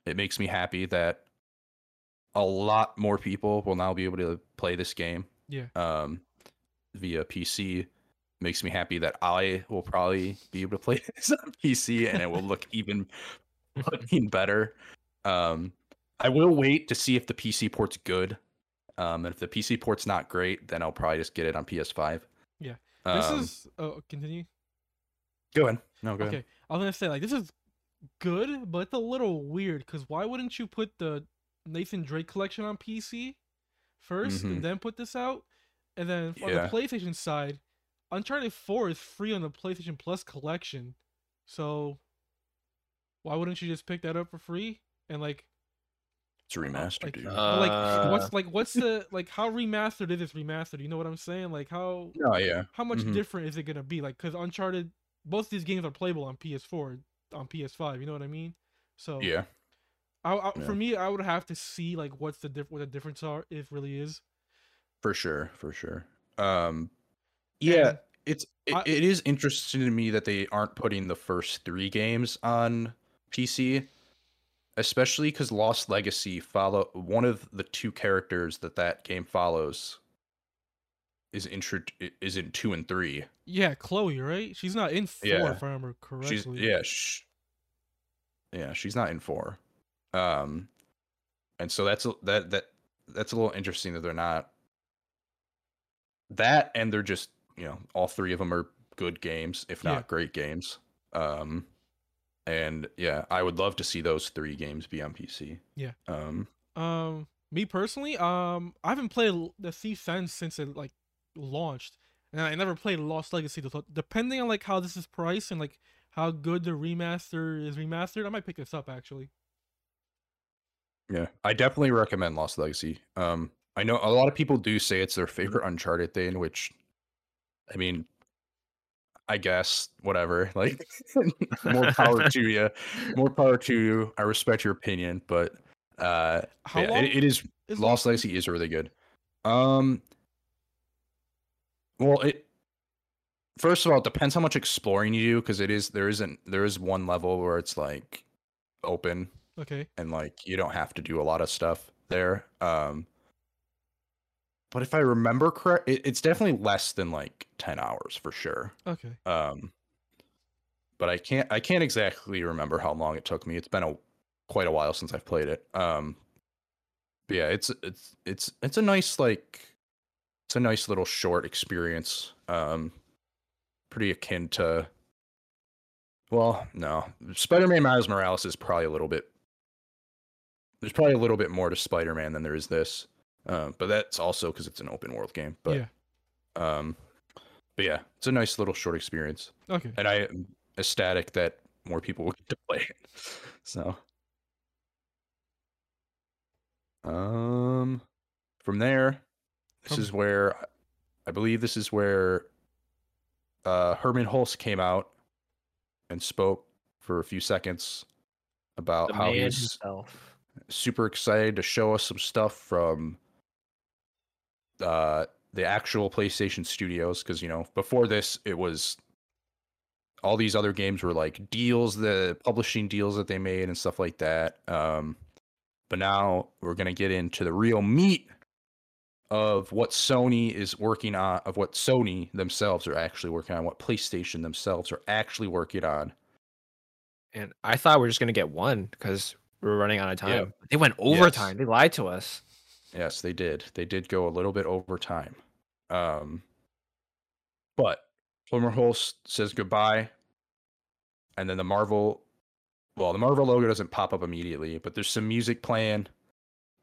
it makes me happy that a lot more people will now be able to play this game Yeah. um via PC. Makes me happy that I will probably be able to play this on PC and it will look even fucking better. Um I will wait to see if the PC port's good. Um and if the PC port's not great, then I'll probably just get it on PS5. Yeah. This Um, is oh continue. go ahead. No, go Okay. ahead. I was gonna say like this is good, but it's a little weird because why wouldn't you put the Nathan Drake collection on PC 1st Mhm. and then put this out? And then on Yeah. the PlayStation side, Uncharted 4 is free on the PlayStation Plus collection. So why wouldn't you just pick that up for free? And like It's a remaster, like, dude. but, like Uh, what's like what's the like how remastered is this remastered? You know what I'm saying? Like how oh yeah. how much Mhm. different is it gonna be? Like, cause Uncharted, both these games are playable on PS4, on PS5. You know what I mean? So Yeah. I, I, Yeah. for me, I would have to see like what's the diff- what the difference are if really is. For sure, for sure. Um yeah, And it's it, I- it is interesting to me that they aren't putting the first 3 games on PC, especially cuz Lost Legacy follow one of the two characters that that game follows is intro is in 2 and 3. Yeah, Chloe, right? She's not in four Yeah. if I remember correctly. She's yeah, sh- yeah, she's not in 4. Um and so that's a, that that that's a little interesting that they're not that and they're just you know all three of them are good games if not Yeah. great games um and yeah i would love to see those three games be on pc Yeah. um Um, me personally, um, I haven't played the Thief's End since it like launched, and I never played Lost Legacy. Depending on like how this is priced and like how good the remaster is remastered, I might pick this up actually. Yeah. I definitely recommend lost legacy. Um i know a lot of people do say it's their favorite uncharted thing which i mean i guess whatever like more power to you more power to you. I respect your opinion but uh yeah, it, it is is Lost Legacy? Is really good. Um, well, it first of all, it depends how much exploring you do because it is there isn't there is one level where it's like open Okay. and like you don't have to do a lot of stuff there. Um, but if I remember correct, it, it's definitely less than like ten hours for sure. Okay. Um, but I can't I can't exactly remember how long it took me. It's been a quite a while since I've played it. Um, but yeah, it's it's it's it's a nice like it's a nice little short experience. Um, pretty akin to. Well, no, Spider-Man Miles Morales is probably a little bit. There's probably a little bit more to Spider-Man than there is this, uh, but that's also because it's an open world game. But yeah. um, but yeah, it's a nice little short experience, Okay. and I am ecstatic that more people will get to play it. So, um, from there, this From- is where I believe this is where uh, Hermen Hulst came out and spoke for a few seconds about the how man he's himself. Super excited to show us some stuff from uh the actual PlayStation studios because you know before this it was all these other games were like deals the publishing deals that they made and stuff like that um but now we're to get into the real meat of what Sony is working on of what Sony themselves are actually working on what PlayStation themselves are actually working on. And I thought we are just gonna get one because we were running out of time. Yeah. They went overtime. They lied to us. yes they did they did go a little bit over time Um, but Hermen Hulst says goodbye, and then the Marvel, well, the Marvel logo doesn't pop up immediately, but there's some music playing.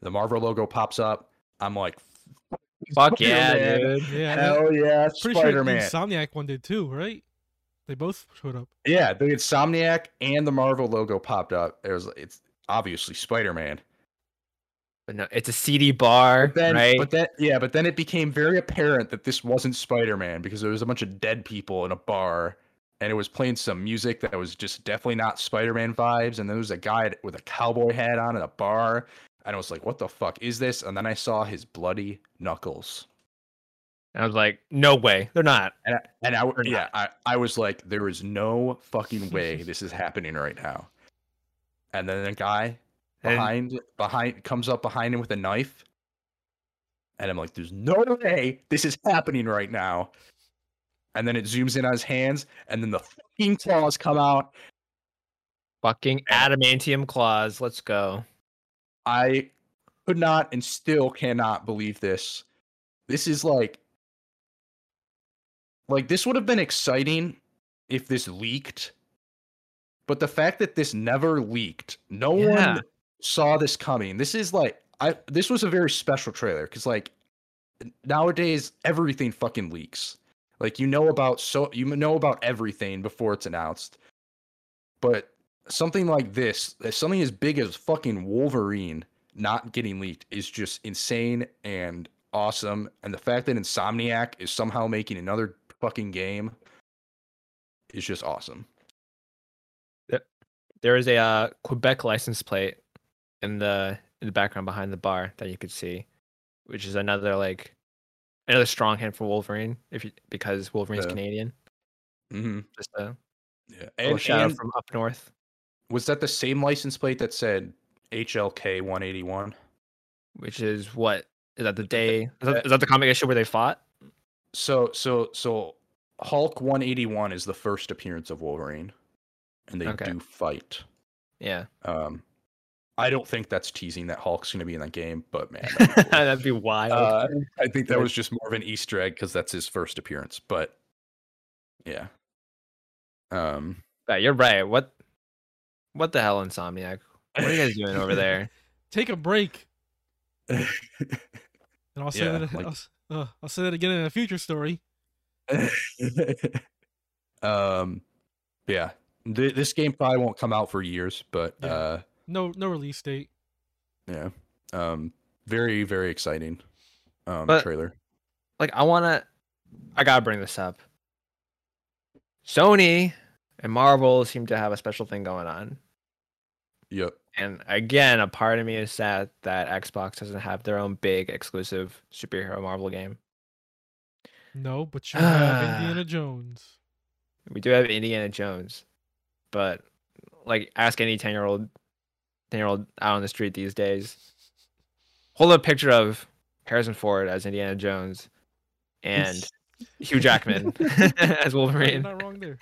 The Marvel logo pops up. I'm like, Fuck yeah, Spider-Man. dude. Yeah, and hell yeah, pretty Spider sure the Man. Insomniac one did too, right? They both showed up. Yeah, the Insomniac and the Marvel logo popped up. It was it's obviously Spider Man. But no, it's a CD bar, But then, right? but then, yeah, but then it became very apparent that this wasn't Spider Man because there was a bunch of dead people in a bar, and it was playing some music that was just definitely not Spider Man vibes. And there was a guy with a cowboy hat on in a bar, and I was like, "What the fuck is this?" And then I saw his bloody knuckles, And I was like, no way, they're not. and I, and I yeah, I, I was like, "There is no fucking way this is happening right now." And then a guy And- behind behind comes up behind him with a knife. And i'm like there's no way this is happening right now. And then it zooms in on his hands and then the fucking claws come out. Fucking adamantium claws. Let's go. i could not and still cannot believe this. This is like like this would have been exciting if this leaked but the fact that this never leaked no Yeah. one saw this coming. This is like i this was a very special trailer because like nowadays everything fucking leaks. Like you know about so you know about everything before it's announced. But something like this uh, something as big as fucking wolverine not getting leaked is just insane and awesome. And the fact that insomniac is somehow making another fucking game is just awesome There is a uh, Quebec license plate in the in the background behind the bar that you could see, which is another like another strong hand for Wolverine if you because Wolverine's Yeah. Canadian. mm-hmm. Just a yeah and, shout out and from up north. was that the same license plate that said hlk 181 Which is what is that the day? Is that, is that the comic issue where they fought? So so so Hulk 181 is the first appearance of Wolverine and they Okay. do fight. Yeah, Um I don't think that's teasing that Hulk's going to be in that game, but man, that'd be cool. that'd be wild. uh, I think that was just more of an Easter egg cuz that's his first appearance, but yeah. Um Yeah, you're right. What what the hell, Insomniac? What are you guys doing over there? Take a break, and I'll say Yeah, that. like- I'll, uh, I'll say that again in a future story. um yeah. Th- this game probably won't come out for years, but Yeah. uh No, no release date. yeah. Um very very exciting um But- trailer. like I want to I got to bring this up. Sony and Marvel seem to have a special thing going on. Yep. And again, a part of me is sad that Xbox doesn't have their own big exclusive superhero Marvel game. No, but you have Indiana Jones. We do have Indiana Jones, but like ask any 10-year-old 10-year-old out on the street these days. Hold up a picture of Harrison Ford as Indiana Jones and Hugh Jackman as You're Wolverine. not wrong there.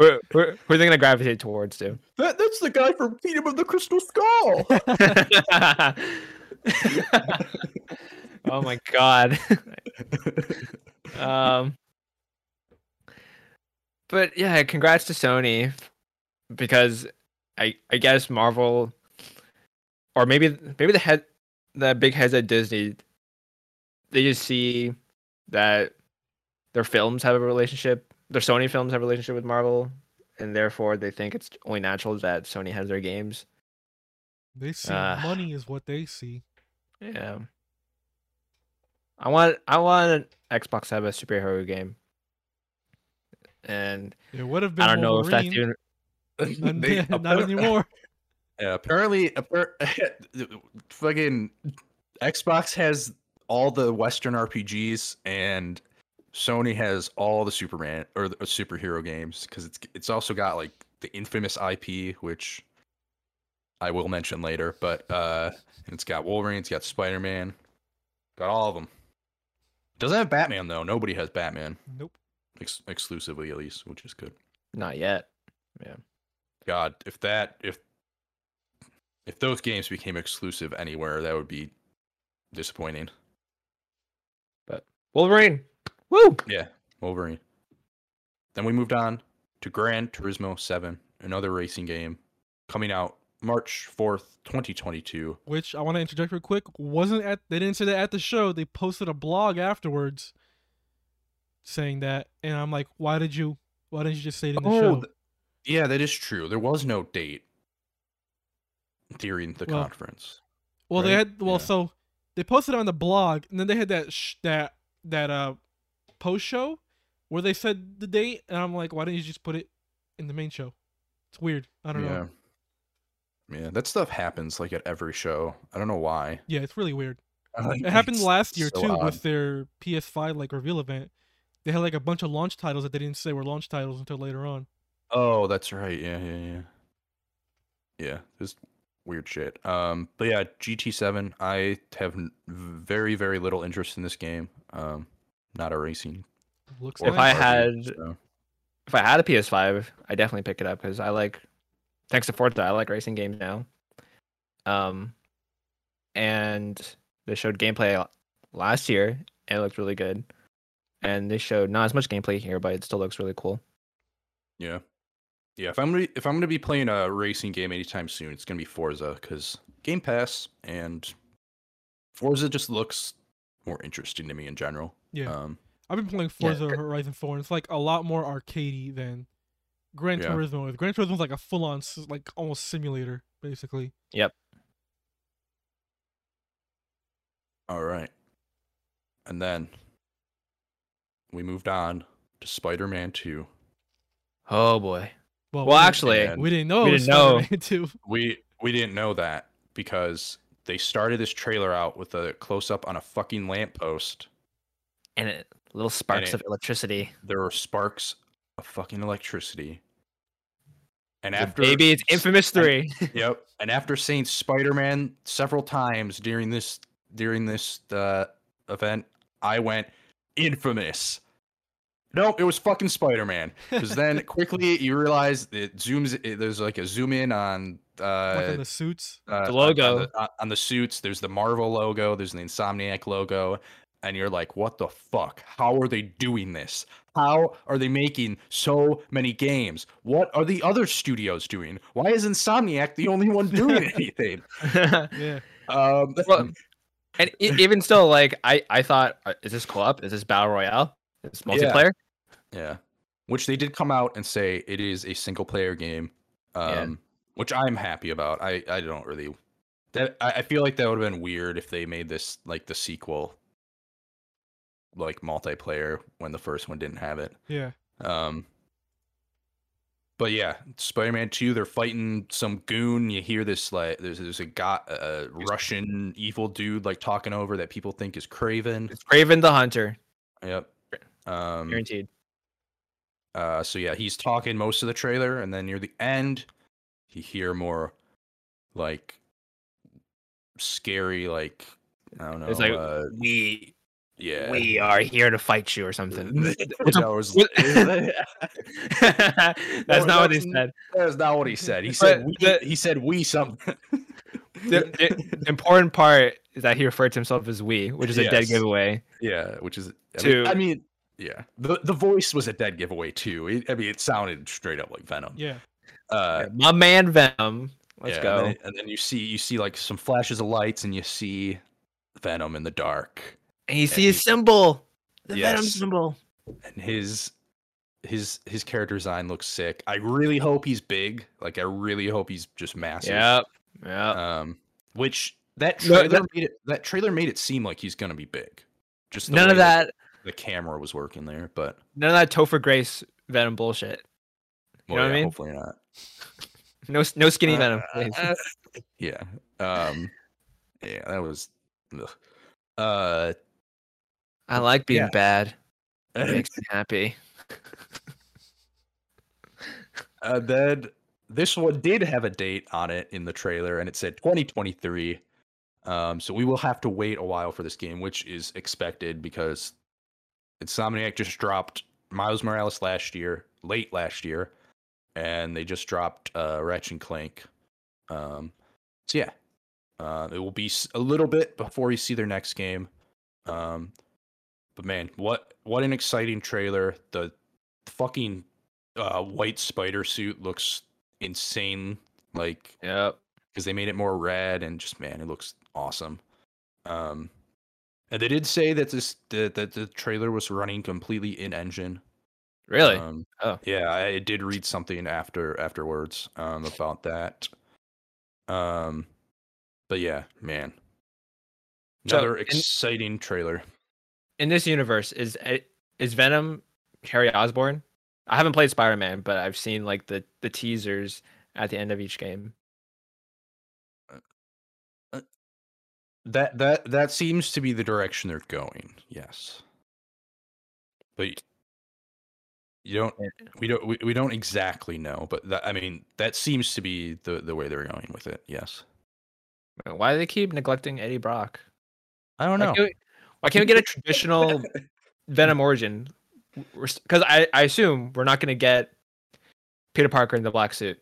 Are they gonna gravitate towards, too? That, that's the guy from Kingdom of the Crystal Skull. oh my god. um But yeah, congrats to Sony because I I guess Marvel or maybe maybe the head the big heads at Disney they just see that their films have a relationship their Sony films have a relationship with Marvel and therefore they think it's only natural that Sony has their games. They see Ah. money is what they see. Yeah. I want I want Xbox to have a superhero game. And It would have been. I don't know if that's even and They- not appar- anymore. Yeah, apparently, appar- fucking Xbox has all the Western RPGs, and Sony has all the Superman or the superhero games because it's it's also got like the infamous IP, which I will mention later. But uh, it's got Wolverine, it's got Spider Man, got all of them. Doesn't have Batman though. Nobody has Batman Nope. Ex- exclusively, at least, which is good. not yet. Yeah. God, if that if if those games became exclusive anywhere, that would be disappointing. But Wolverine. Woo! Yeah, Wolverine. Then we moved on to Gran Turismo 7, another racing game coming out March 4th, 2022. Which I want to interject real quick. Wasn't at they didn't say that at the show. They posted a blog afterwards saying that, and I'm like, why did you? Why didn't you just say it in the show? th- yeah, that is true. There was no date during the Well, conference. Well, they had well, Yeah. so they posted it on the blog, and then they had that sh- that that uh post show where they said the date, and I'm like, why didn't you just put it in the main show? It's weird. I don't yeah. know. Yeah, that stuff happens like at every show. I don't know why. Yeah, it's really weird. Like, It happened last year so too odd. with their PS5 like reveal event. They had like a bunch of launch titles that they didn't say were launch titles until later on. Oh, that's right. Yeah, yeah, yeah. Yeah, this weird shit. Um, but yeah, GT7. I have very, very little interest in this game. Um, not a racing. Looks If nice. I had- so- If I had a PS5, I definitely pick it up because I like, thanks to Forza, I like racing games now. Um, and they showed gameplay last year and it looked really good. And they showed not as much gameplay here, but it still looks really cool. yeah, yeah. If I'm gonna if I'm gonna be playing a racing game anytime soon, it's gonna be Forza because Game Pass and Forza just looks more interesting to me in general. Yeah. Um, I've been playing Yeah, Forza Gr- Horizon 4, and it's like a lot more arcadey than Gran Yeah. Turismo is. Gran Turismo's like a full-on, like almost simulator, basically. Yep. All right, and then we moved on to Spider-Man 2. Oh boy. Well, Well, we didn't- actually, we didn't know. we didn't know. Spider-Man 2. We we didn't know that because they started this trailer out with a close up on a fucking lamppost. and it, little sparks it- of electricity. There were sparks of fucking electricity. And The after maybe it's s- Infamous and- 3. Yep. And after saying Spider-Man several times during this during this uh, event, I went infamous. Nope, it was fucking Spider-Man. Because then quickly you realize it zooms. It, there's like a zoom in on uh, like on the suits. uh, The logo. on the, on- on the suits. There's the Marvel logo. There's the Insomniac logo, and you're like, "What the fuck? How are they doing this? How are they making so many games? What are the other studios doing? Why is Insomniac the only one doing anything?" Yeah. Um, Well, and even still, like I, I thought, uh, is this co-op? Is this battle royale? Is this Yeah. multiplayer? yeah, which they did come out and say it is a single player game, um, Yeah. which I'm happy about. I I don't really. That I I feel like that would have been weird if they made this like the sequel like multiplayer when the first one didn't have it. Yeah. Um but yeah, Spider-Man 2 they're fighting some goon. You hear this like there's there's a guy a Russian evil dude like talking over that people think is Kraven. It's Kraven the Hunter, Yep. Um guaranteed. uh so yeah, he's talking most of the trailer and then near the end you hear more like scary like I don't know. It's like uh, we, yeah. we are here to fight you or something. No, What's up- it was- what- that That's not what he said. was not what he said. He said we, the- he said we something. The, the- the important part is that he referred to himself as we, which is a dead giveaway. yeah, which is I To- mean, I mean, yeah. The the voice was a dead giveaway too. It, I mean, it sounded straight up like Venom. Yeah. Uh, My man Venom. Let's yeah, go. And then, and then you see you see like some flashes of lights, and you see Venom in the dark, And you see and his he- symbol, the Venom symbol. and his his his character design looks sick. I really hope he's big. Like I really hope he's just massive. Yeah. Yeah. Um, which that No, trailer that- made it that trailer made it seem like he's gonna be big. Just None of that. The camera was working there, but None of that Topher Grace Venom bullshit. You well, know what I mean? Hopefully not. No, no skinny Uh, Venom. please. Yeah. Um. Yeah, that was. Ugh. Uh. I like being yeah. bad. It makes me happy. Uh, then this one did have a date on it in the trailer, and it said 2023. Um, so we will have to wait a while for this game, which is expected because Insomniac just dropped Miles Morales last year, late last year, and they just dropped uh, Ratchet and Clank. Um, so yeah, uh, it will be a little bit before you see their next game. Um, but man, what what an exciting trailer! The fucking uh, white spider suit looks insane. Like yeah, because they made it more red and just man, it looks awesome. Um, and they did say that this that, that the trailer was running completely in engine. Really? Um, Oh. yeah, I did read something after afterwards um, about that. Um, but yeah, man, another in- exciting trailer. In this universe, is eh, is Venom Harry Osborn? I haven't played Spider Man, but I've seen like the the teasers at the end of each game. That that that seems to be the direction they're going. Yes, but you don't. We don't. We, we don't exactly know, but that, I mean, that seems to be the the way they're going with it. Yes. Why do they keep neglecting Eddie Brock? I don't know. we, why can't we get a traditional Venom origin? Because I, I assume we're not going to get Peter Parker in the black suit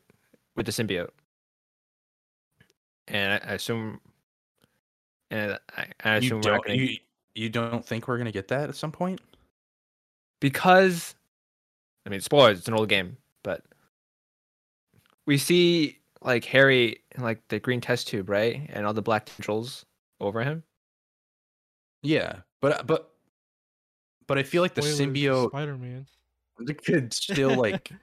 with the symbiote, and I, I assume, and I, I you assume we're not don't. going to You, you don't think we're gonna get that at some point? because, I mean, spoilers. It's an old game, but we see like Harry in like the green test tube, right, and all the black tendrils over him. Yeah, but but but I feel like the symbiote Spider Man. could still like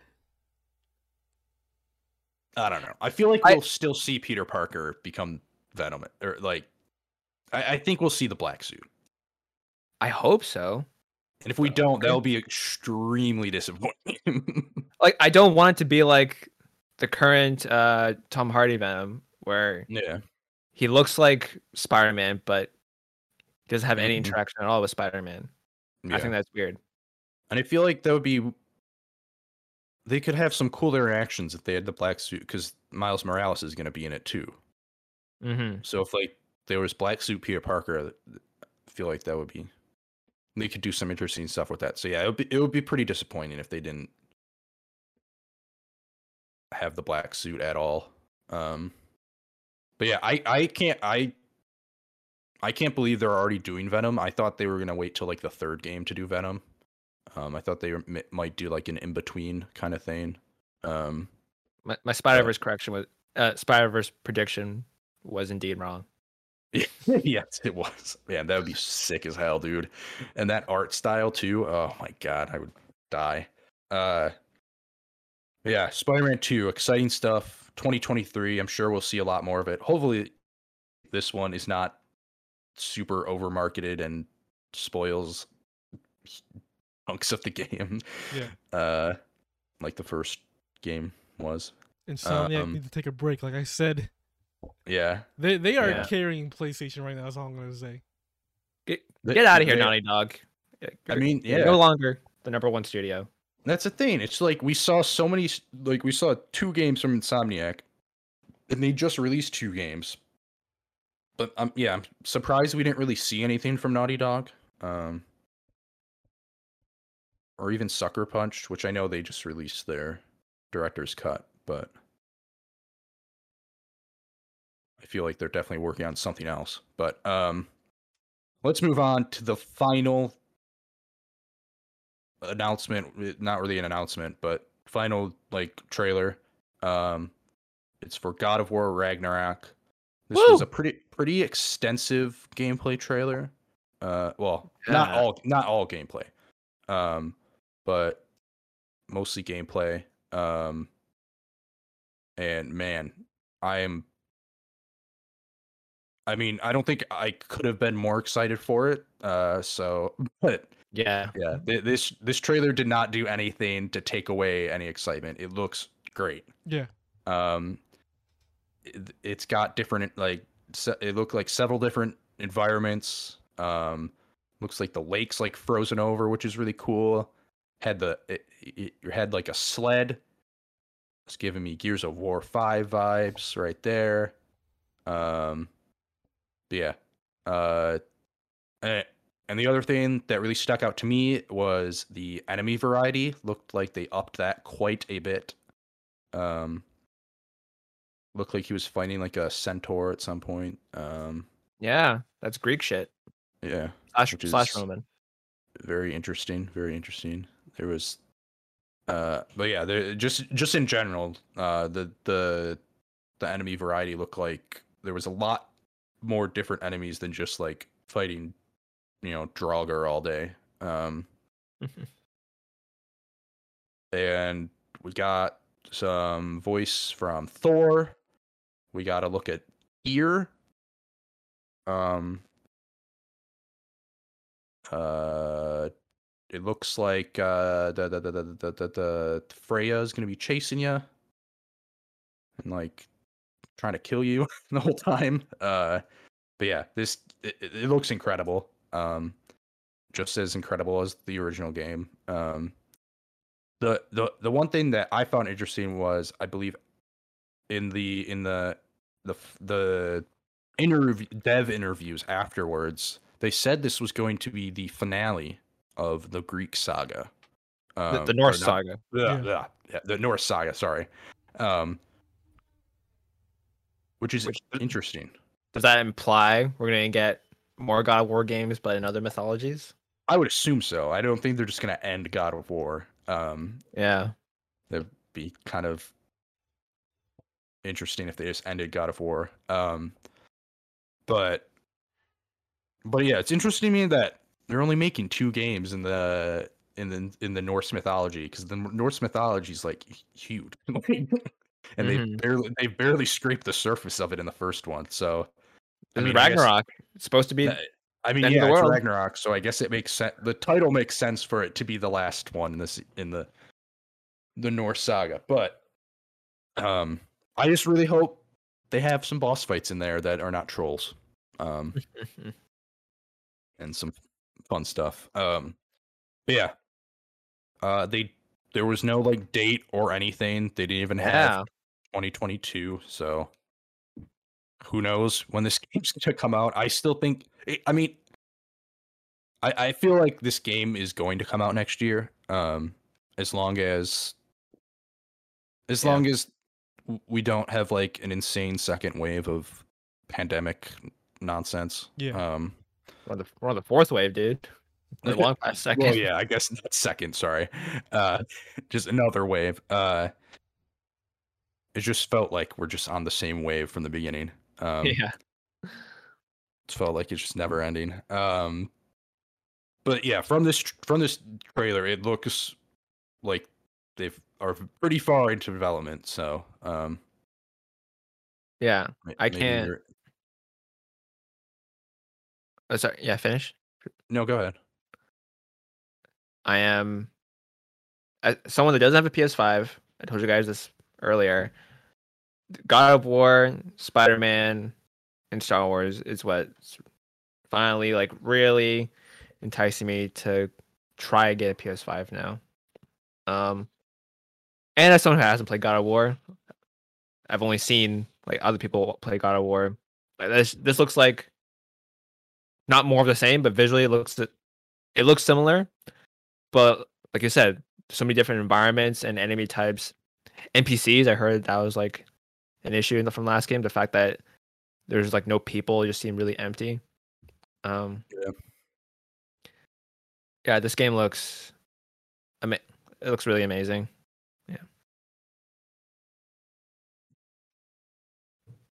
I don't know. I feel like I- we'll still see Peter Parker become Venom, or like I, I think we'll see the black suit. I hope so. And if we don't, Okay. that'll be extremely disappointing. like I don't want it to be like the current uh Tom Hardy Venom where yeah, he looks like Spider-Man but he doesn't have any Mhm. interaction at all with Spider-Man. yeah. I think that's weird. and I feel like that would be. They could have some cool interactions if they had the black suit, because Miles Morales is going to be in it too. hmm So if like there was black suit Peter Parker, I feel like that would be they could do some interesting stuff with that. So yeah, it would be it would be pretty disappointing if they didn't have the black suit at all. Um but yeah, I I can't I I can't believe they're already doing Venom. I thought they were going to wait till like the third game to do Venom. Um I thought they mi- might do like an in between kind of thing. Um My, my Spider-Verse correction was uh Spider-Verse prediction was indeed wrong. yes, it was. Man, that would be sick as hell, dude. And that art style too. Oh my god, I would die. Uh yeah, Spider-Man 2, exciting stuff. 2023. I'm sure we'll see a lot more of it. Hopefully this one is not super overmarketed and spoils hunks of the game. Yeah. Uh like the first game was. Insomniac Um, need to take a break. Like I said, Yeah. they they are Yeah. carrying PlayStation right now. That's all I'm gonna say. Get, They- get out of here, they- Naughty Dog. I You're- mean, you're yeah. no longer the number one studio. That's the thing. It's like we saw so many, like we saw two games from Insomniac, and they just released two games. But um, yeah, I'm surprised we didn't really see anything from Naughty Dog, um, or even Sucker Punch, which I know they just released their director's cut, but I feel like they're definitely working on something else. But um, let's move on to the final announcement not really an announcement but final like trailer um it's for god of war ragnarok this was a pretty pretty extensive gameplay trailer uh well not Yeah. all not all gameplay um but mostly gameplay um and man i am i mean i don't think i could have been more excited for it uh so but Yeah. yeah, th- this this trailer did not do anything to take away any excitement. It looks great. Yeah. Um, it, it's got different like se- it looked like several different environments. Um, looks like the lake's like frozen over, which is really cool. Had the it, it, had like a sled. It's giving me Gears of War five vibes right there. Um, yeah. Uh, eh, and the other thing that really stuck out to me was the enemy variety. Looked like they upped that quite a bit. Um, looked like he was fighting like a centaur at some point. Um, Yeah. That's Greek shit. yeah, Slash, slash Roman. very interesting. Very interesting. There was, uh, but yeah, there just just in general, uh, the the the enemy variety looked like there was a lot more different enemies than just like fighting, you know, Draugr all day. Um, and we got some voice from Thor. We got to look at Tyr. Um. Uh, it looks like uh the the the the the, the, Freya is gonna be chasing you and like trying to kill you the whole time. Uh, but yeah, this it, it looks incredible. Um, just as incredible as the original game. Um, the the the one thing that I found interesting was I believe in the in the the the interview dev interviews afterwards they said this was going to be the finale of the Greek saga. the, Um, the or Norse not- saga. yeah, Yeah. yeah, yeah, the Norse saga. Sorry, um, which is Which- interesting. Does that imply we're gonna get more God of War games, but in other mythologies? I would assume so. I don't think they're just gonna end God of War. Um, Yeah. that'd be kind of interesting if they just ended God of War. Um, but but yeah, it's interesting to me that they're only making two games in the in the in the Norse mythology because the Norse mythology is like huge, and they Mhm. barely they barely scraped the surface of it in the first one. So I mean, I guess- Ragnarok. It's supposed to be. Uh, I mean, yeah, the it's. Ragnarok, so I guess it makes sense. The title makes sense for it to be the last one in this in the the Norse saga. But um, I just really hope they have some boss fights in there that are not trolls, um, and some fun stuff. Um, but yeah, uh, they there was no like date or anything. They didn't even have yeah. 2022. So who knows when this game's going to come out? I still think. I- I mean, I I feel like this game is going to come out next year. Um, as long as as Yeah. long as w- we don't have like an insane second wave of pandemic nonsense. Yeah. Um. We're on the, we're on the fourth wave, dude. We're long past second. Well, yeah, I guess not second. Sorry, uh, just another wave. Uh, it just felt like we're just on the same wave from the beginning. Um, yeah. It felt like it's just never ending. Um, but yeah, from this from this trailer, it looks like they've are pretty far into development. So um, Yeah. I can't- we're- Oh, sorry. Yeah. Finish. No, go ahead. I am as someone that doesn't have a PS5. I told you guys this earlier. God of War, Spider Man, and Star Wars is what's finally like really enticing me to try and get a PS5 now. Um, and as someone who hasn't played God of War, I've only seen like other people play God of War. Like this, this looks like not more of the same, but visually it looks it looks similar. But like you said, so many different environments and enemy types. NPCs, I heard that was like an issue in the from last game. The fact that there's like no people, just seemed really empty. Um, Yeah. Yeah, this game looks, ama- it looks really amazing.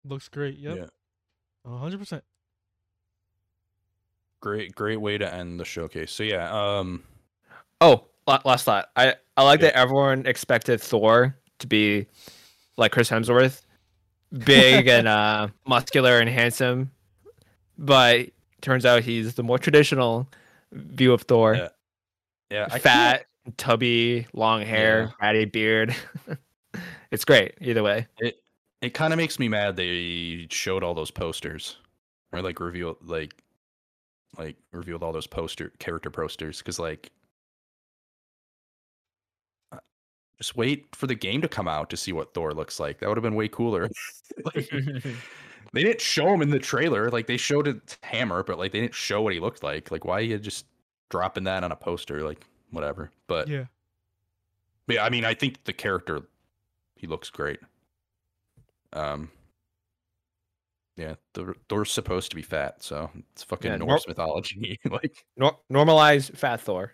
Looks great. Yep. Yeah. A hundred percent. Great, great way to end the showcase. So yeah, um, Oh, last thought. I I like Yeah. that everyone expected Thor to be like Chris Hemsworth, big and uh muscular and handsome, but turns out he's the more traditional view of Thor. Yeah. yeah, Fat, tubby, long hair, ratty beard. it's great either way. it it kind of makes me mad they showed all those posters. Or like revealed like like revealed all those poster character posters because like uh, just wait for the game to come out to see what thor looks like. That would have been way cooler. Like, they didn't show him in the trailer. Like they showed it hammer but like they didn't show what he looked like. Like why are you just dropping that on a poster? Like whatever. But Yeah. but yeah, I mean, I think the character he looks great. Um yeah, they're, they're supposed to be fat, so it's fucking Yeah, nor- Norse mythology, like Nor- normalize Fat Thor.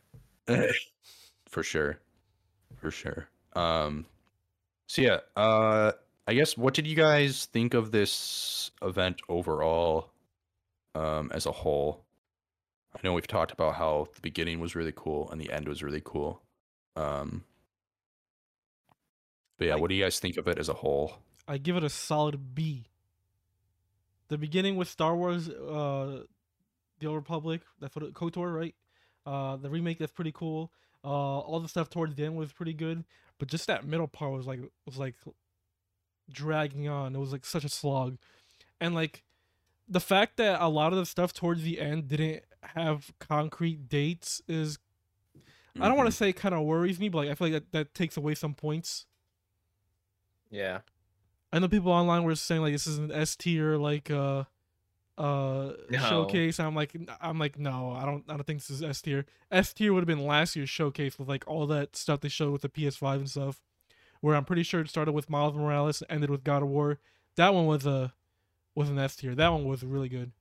for sure, for sure. Um, so yeah, uh, I guess what did you guys think of this event overall, um, as a whole? I know we've talked about how the beginning was really cool and the end was really cool. Um, but yeah, what do you guys think of it as a whole? I give it a solid B. The beginning with Star Wars, uh, The Old Republic, that's what it, KOTOR, right? Uh, the remake that's pretty cool. Uh, all the stuff towards the end was pretty good, but just that middle part was like was like dragging on. It was like such a slog, and like the fact that a lot of the stuff towards the end didn't have concrete dates is I don't want to say kind of worries me, but like I feel like that, that takes away some points. Yeah. I know people online were saying like this is an S tier like uh uh No. showcase. I'm like I'm like no, I don't I don't think this is S tier. S tier would have been last year's showcase with like all that stuff they showed with the PS5 and stuff. Where I'm pretty sure it started with Miles Morales and ended with God of War. That one was a was an S tier. That one was really good.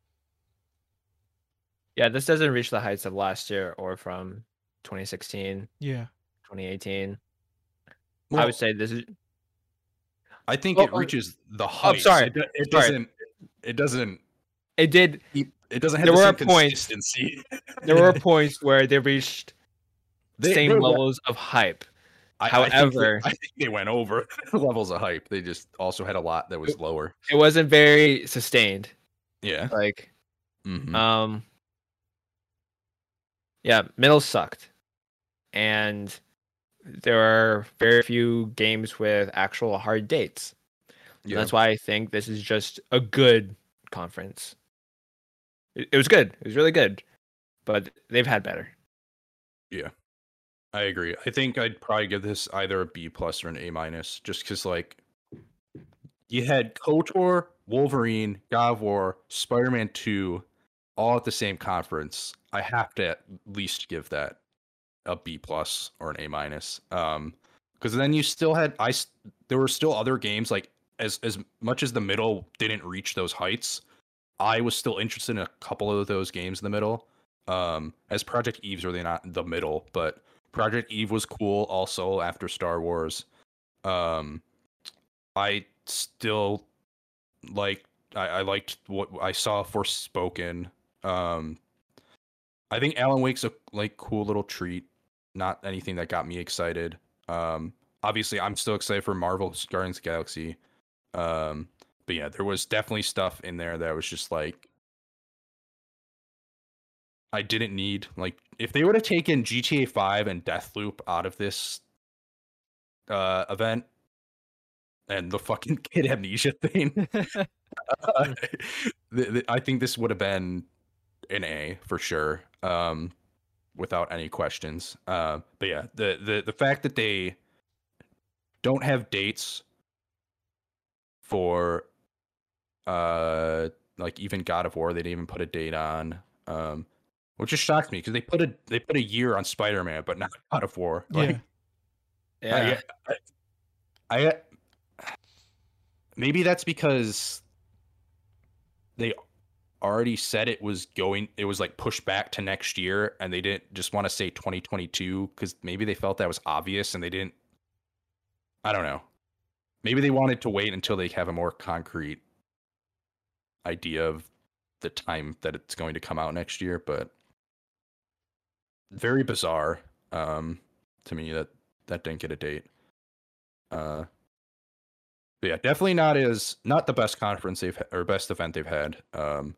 Yeah, this doesn't reach the heights of last year or from 2016, Yeah. 2018. I would say this is I think Oh, it oh, reaches the height. sorry, It, it sorry. doesn't. It doesn't. it did It doesn't have There the were same points- consistency. there were points where they reached They- same they were- levels of hype. I- I think they- However- I think they went over levels of hype. They just also had a lot that was lower. It wasn't very sustained. Yeah. Like Mhm. um Yeah, middle sucked. And there are very few games with actual hard dates. Yeah. That's why I think this is just a good conference. It, it was good. It was really good. But they've had better. Yeah, I agree. I think I'd probably give this either a B plus or an A minus, just because like you had Kotor, Wolverine, God of War, Spider Man Two, all at the same conference. I have to at least give that a B plus or an A minus. Um, because then you still had I. There were still other games like as as much as the middle didn't reach those heights. I was still interested in a couple of those games in the middle. Um, as Project Eve's really not the middle, but Project Eve was cool also after Star Wars. Um I still like I, I liked what I saw Forspoken. Um I think Alan Wake's a like cool little treat. Not anything that got me excited. Um obviously I'm still excited for Marvel's Guardians of the Galaxy. Um but yeah, there was definitely stuff in there that was just like I didn't need. Like, if they would have taken GTA 5 and Deathloop out of this uh, event and the fucking Kid A Mnesia thing, uh, th- th- I think this would have been an A for sure, um, without any questions. Uh, but yeah, the, the the fact that they don't have dates for uh like even God of War, they didn't even put a date on. Um, which just shocked me because they put a they put a year on Spider Man, but not God of War. Like, Yeah. Yeah. I, I maybe that's because they already said it was going it was like pushed back to next year and they didn't just want to say 2022 cuz maybe they felt that was obvious and they didn't I don't know. Maybe they wanted to wait until they have a more concrete idea of the time that it's going to come out next year, but very bizarre um to me that that didn't get a date. Uh, but yeah, definitely not as not the best conference they've or best event they've had. Um,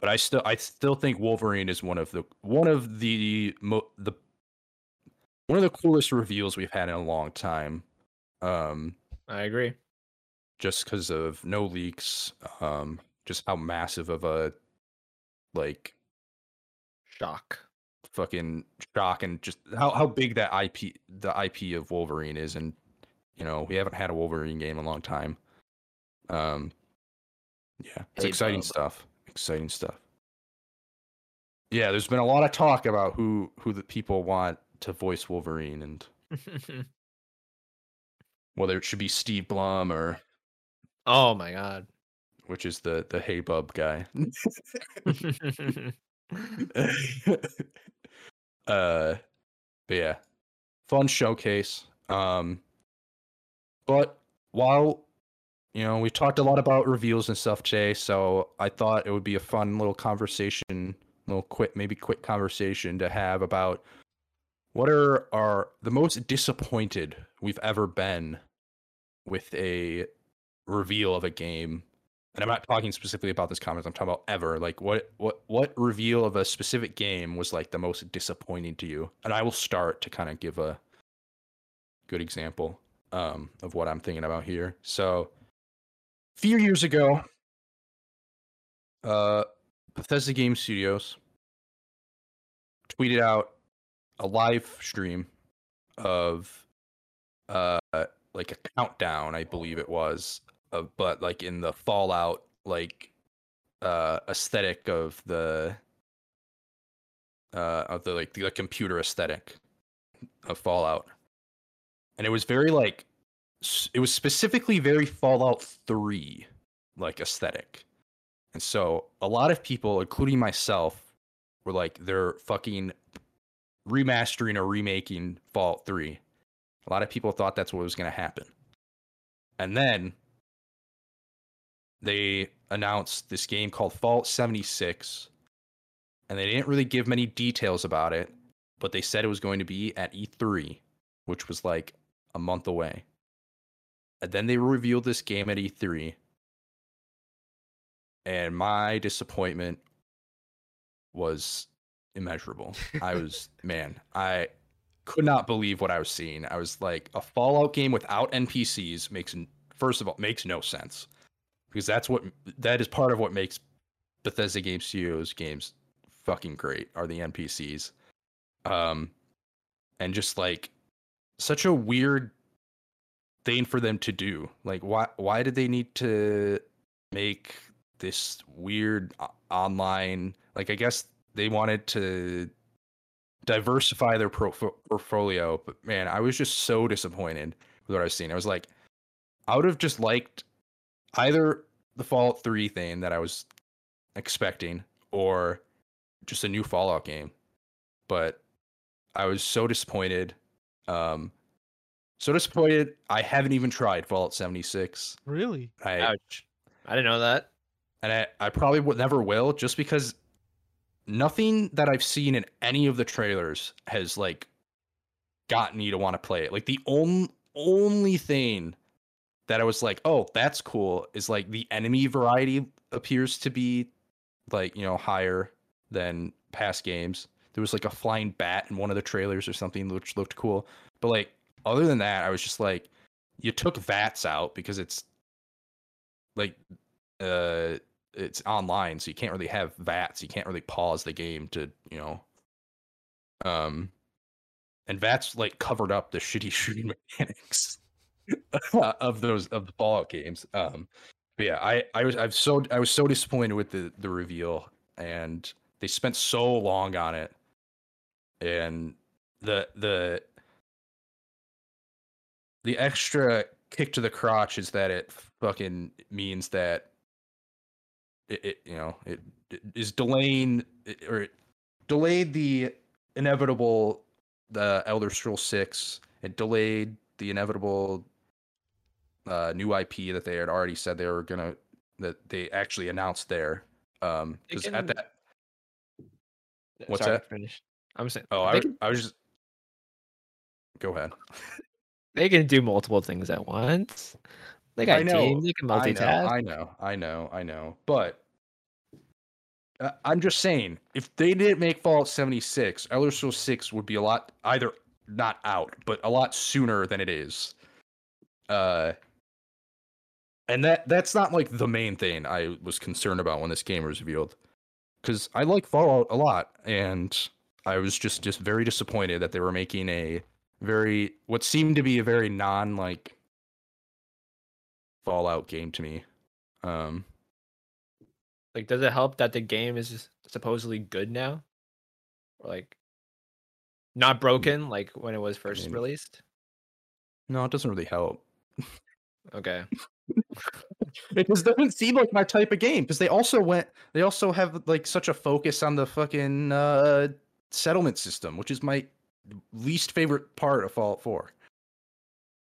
but I still I still think Wolverine is one of the one of the mo- the one of the coolest reveals we've had in a long time. Um, I agree. just because of no leaks, um, just how massive of a like Shock. fucking shock and just how, how big that IP the IP of Wolverine is and you know, we haven't had a Wolverine game in a long time. Um yeah, it's Hey, exciting Bob. stuff. Exciting stuff. Yeah, there's been a lot of talk about who who the people want to voice Wolverine and whether it should be Steve Blum or oh my god. which is the the Hey Bub guy. uh, but yeah, fun showcase. Um, but while you know we talked a lot about reveals and stuff today, so I thought it would be a fun little conversation, little quick, maybe quick conversation to have about what are our the most disappointed we've ever been with a reveal of a game and I'm not talking specifically about this comment. I'm talking about ever. Like, what what what reveal of a specific game was like the most disappointing to you? And I will start to kind of give a good example um, of what I'm thinking about here. So, few years ago, uh, Bethesda Game Studios tweeted out a live stream of uh like a countdown, I believe it was, but like in the Fallout like uh aesthetic of the uh of the like the, computer aesthetic of Fallout. And it was very like it was specifically very Fallout 3 like aesthetic. And so a lot of people including myself were like they're fucking remastering or remaking Fallout 3. A lot of people thought that's what was going to happen. And then they announced this game called Fallout 76, and they didn't really give many details about it, but they said it was going to be at E3, which was like a month away. And then they revealed this game at E3, and my disappointment was immeasurable. I was, man, I could not believe what I was seeing. I was like, a Fallout game without NPCs makes, first of all, makes no sense because that's what that is part of what makes Bethesda Game Studios games fucking great are the NPCs. Um and just like such a weird thing for them to do. Like why why did they need to make this weird online like I guess they wanted to diversify their portfolio, but man, I was just so disappointed with what I was seeing. I was like I would have just liked either the Fallout 3 thing that I was expecting or just a new Fallout game. But I was so disappointed. Um so disappointed. I haven't even tried Fallout 76. Really? I Ouch. I didn't know that. And I, I probably would never will just because nothing that I've seen in any of the trailers has like gotten me to want to play it. Like the only only thing that I was like, oh, that's cool. Is like the enemy variety appears to be like you know higher than past games. There was like a flying bat in one of the trailers or something which looked cool. But like other than that, I was just like, you took VATS out because it's like uh it's online, so you can't really have VATS. You can't really pause the game to you know um and VATS like covered up the shitty shooting mechanics. of those of the Fallout games. Um, but yeah, I I was I've so I was so disappointed with the the reveal, and they spent so long on it, and the the the extra kick to the crotch is that it fucking means that it, it you know it, it is delaying or it delayed the inevitable the Elder Scroll Six. It delayed the inevitable uh, new IP that they had already said they were gonna that they actually announced there. Um, because at that, what's Sorry, that? Finish. I'm saying. Oh, I, can... I was just. Go ahead. They can do multiple things at once. They got I know, teams. They can multitask. I know. I know. I know. But uh, I'm just saying, if they didn't make Fallout 76, Elder Scrolls 6 would be a lot either not out, but a lot sooner than it is. Uh, and that that's not like the main thing I was concerned about when this game was revealed, because I like Fallout a lot, and I was just just very disappointed that they were making a very what seemed to be a very non like Fallout game to me. Um, like, does it help that the game is supposedly good now, or like not broken like when it was first I mean, released? No, it doesn't really help. Okay. it just doesn't seem like my type of game because they also went they also have like such a focus on the fucking uh settlement system which is my least favorite part of fallout 4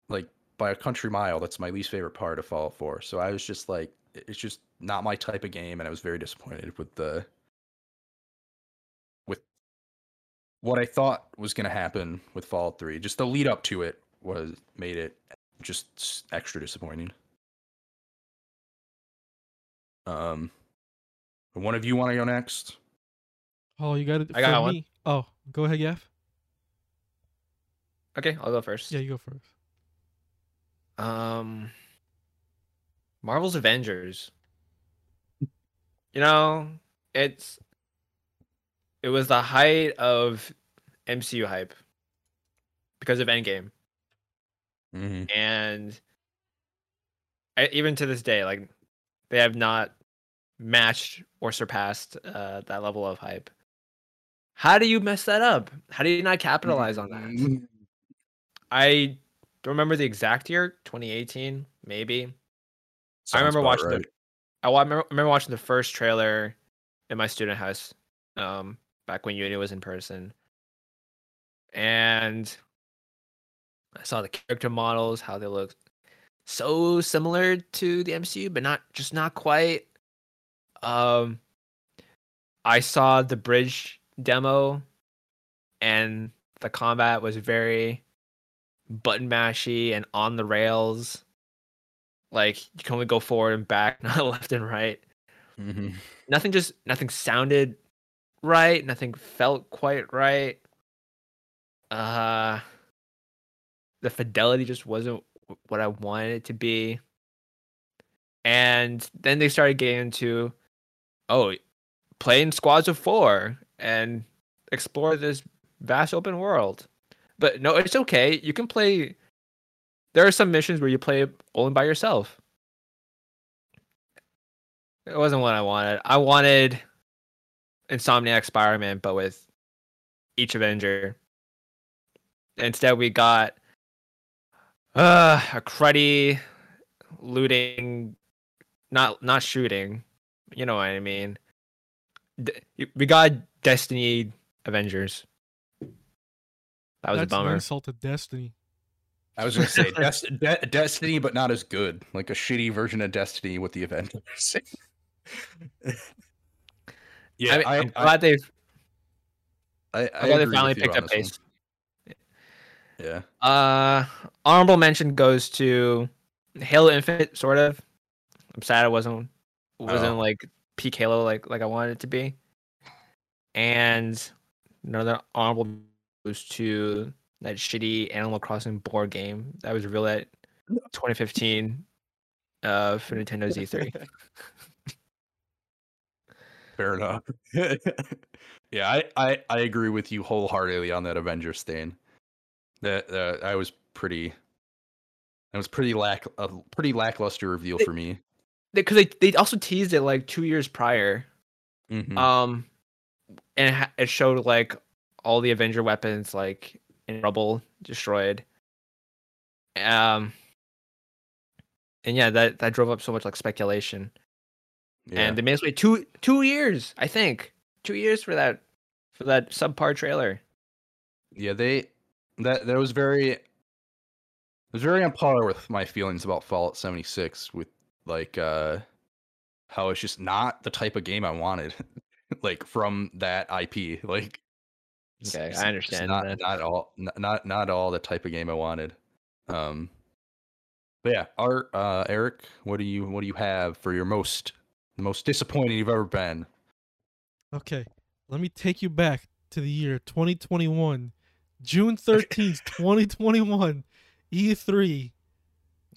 like by a country mile that's my least favorite part of fallout 4 so i was just like it's just not my type of game and i was very disappointed with the with what i thought was going to happen with fallout 3 just the lead up to it was made it just extra disappointing um, one of you want to go next? Oh, you got it. I got for one. Oh, go ahead, Gaff. Okay, I'll go first. Yeah, you go first. Um, Marvel's Avengers. You know, it's it was the height of MCU hype because of Endgame, Mm-hmm. and I, even to this day, like they have not matched or surpassed uh, that level of hype. How do you mess that up? How do you not capitalize on that? I don't remember the exact year, 2018, maybe. I remember watching the I remember, remember watching the first trailer in my student house, um, back when uni was in person, and I saw the character models, how they looked so similar to the MCU, but not just not quite. Um, I saw the bridge demo, and the combat was very button mashy and on the rails. Like you can only go forward and back, not left and right. hmm Nothing just nothing sounded right. Nothing felt quite right. Uh, the fidelity just wasn't what I wanted it to be. And then they started getting into, oh, play in squads of four and explore this vast open world. But no, it's okay. You can play. There are some missions where you play only by yourself. It wasn't what I wanted. I wanted Insomniac Spider-Man, but with each Avenger. Instead, we got uh, a cruddy looting, not not shooting. You know what I mean. We got Destiny Avengers. That was That's a an bummer. insult to Destiny. I was gonna say Des- De- Destiny, but not as good. Like a shitty version of Destiny with the event. yeah, I mean, I, I'm I, glad they've I, I glad they finally picked up this one. pace. Yeah. Uh, honorable mention goes to Halo Infinite, sort of. I'm sad it wasn't wasn't Oh. like peak Halo like like I wanted it to be. And another honorable goes to that shitty Animal Crossing board game that was real at 2015 uh, for Nintendo's E3. Fair enough. yeah, I, I I agree with you wholeheartedly on that Avengers stain. That uh, I was pretty. That was pretty lack a pretty lackluster reveal It- for me. Because they, they also teased it like two years prior. Mhm. Um, and it, ha- it showed like all the Avenger weapons like in rubble, destroyed. Um, and yeah, that that drove up so much like speculation. yeah. And they made us wait two two years, I think, two years for that for that subpar trailer. Yeah, they that that was very it was very on par with my feelings about Fallout 76 with like uh how it's just not the type of game I wanted like from that IP like Okay, I it's- it's understand not that. not all not, not not all the type of game I wanted um but yeah Art uh Eric what do you what do you have for your most the most disappointing you've ever been Okay, let me take you back to the year 2021, June 13th, 2021, E3.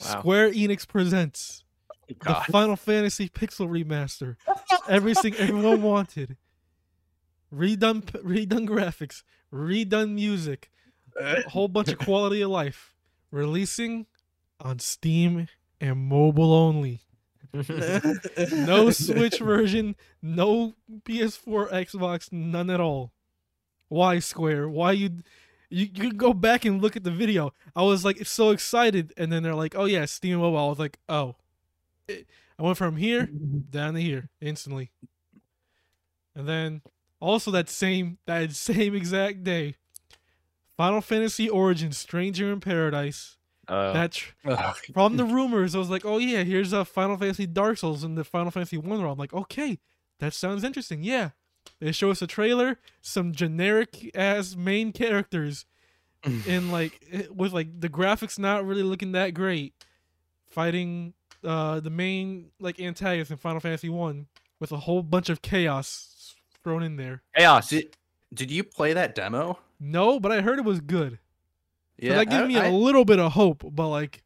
Wow. Square Enix presents the Final Fantasy Pixel remaster. Everything everyone wanted. Redone, redone graphics, redone music, a whole bunch of quality of life. Releasing on Steam and mobile only. No Switch version, no PS4, Xbox, none at all. Why Square? Why you? You you can go back and look at the video. I was like so excited, and then they're like, "Oh yeah, Steam Mobile." I was like, "Oh, it, I went from here down to here instantly. And then also that same that same exact day, Final Fantasy Origins Stranger in Paradise. Uh, That tr- Ugh. from the rumors, I was like, oh yeah, here's a Final Fantasy Dark Souls in the Final Fantasy One world. I'm like, okay, that sounds interesting. Yeah, they show us a trailer, some generic ass main characters, and like eh, with like the graphics not really looking that great, fighting uh the main like antagonist in Final Fantasy One with a whole bunch of chaos thrown in there. chaos. Did, did you play that demo? No, but I heard it was good. So that I- gave me I- a little bit of hope, but like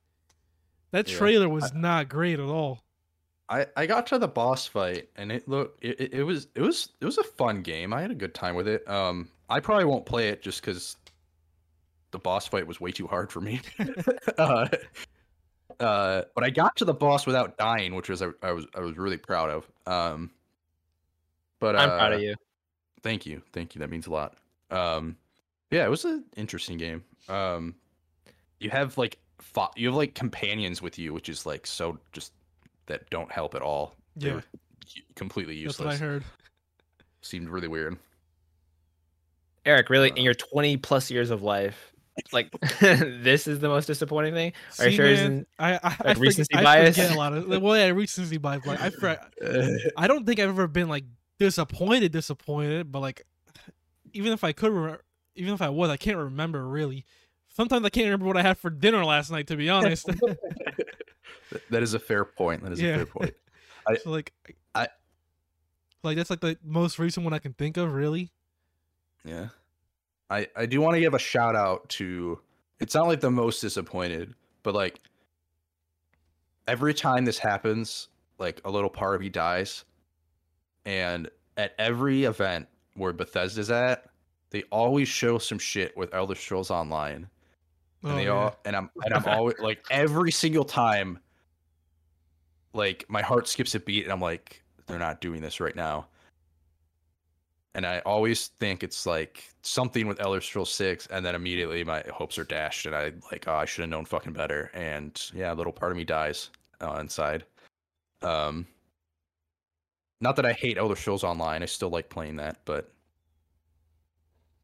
that Yeah. trailer was not great at all. I, I got to the boss fight and it looked it, it, it was it was it was a fun game. I had a good time with it. Um I probably won't play it just because the boss fight was way too hard for me. uh, uh, but I got to the boss without dying, which was I, I was I was really proud of. Um but I'm proud of uh, you. Thank you. Thank you. That means a lot. Um yeah, it was an interesting game. Um you have like fo- you have like companions with you, which is like so just that don't help at all. Yeah, were u- completely useless. that's what I heard. Seemed really weird. Eric, really, uh, in your 20 plus years of life, like this is the most disappointing thing. Are you See, sure man, isn't- I, I, I, like forget- recency I bias? forget a lot of well, yeah, recency bias. Like I, for, I don't think I've ever been like disappointed, disappointed. But like, even if I could, re- even if I was, I can't remember really. Sometimes I can't remember what I had for dinner last night. To be honest, that is a fair point. That is Yeah. a fair point. I, so like, I- like that's like the most recent one I can think of. Really, Yeah. I I do want to give a shout out to it's not like the most disappointed, but like every time this happens, like a little part of me dies. And at every event where Bethesda's at, they always show some shit with Elder Scrolls Online. And Oh, they yeah. all and I'm and I'm always like every single time like my heart skips a beat and I'm like, they're not doing this right now. And I always think it's like something with Elder Scrolls 6, and then immediately my hopes are dashed, and I like, oh, I should have known fucking better. And yeah, a little part of me dies uh, inside. Um, not that I hate Elder Scrolls Online, I still like playing that, but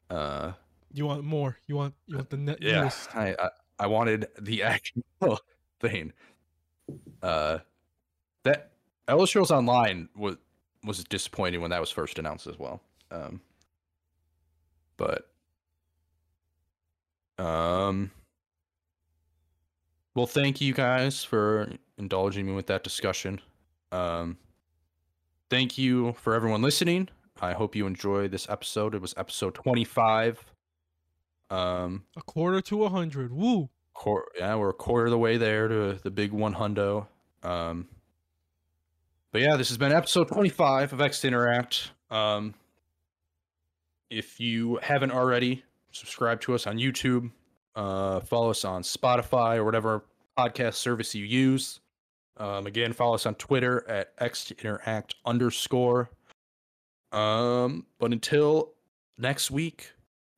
uh, you want more. You want you want the net yeah, newest. I, I I wanted the actual thing. Uh, that Elder Scrolls Online was was disappointing when that was first announced as well. Um, but um, well, thank you guys for indulging me with that discussion. Um, thank you for everyone listening. I hope you enjoyed this episode. It was episode twenty five. Um, A quarter to a hundred. Woo. Yeah, we're a quarter of the way there to the big one hundo. Um, but yeah, this has been episode 25 of X Interact. Um, if you haven't already, subscribe to us on YouTube, uh, follow us on Spotify or whatever podcast service you use. Um, again, follow us on Twitter at X Interact underscore. Um, but until next week,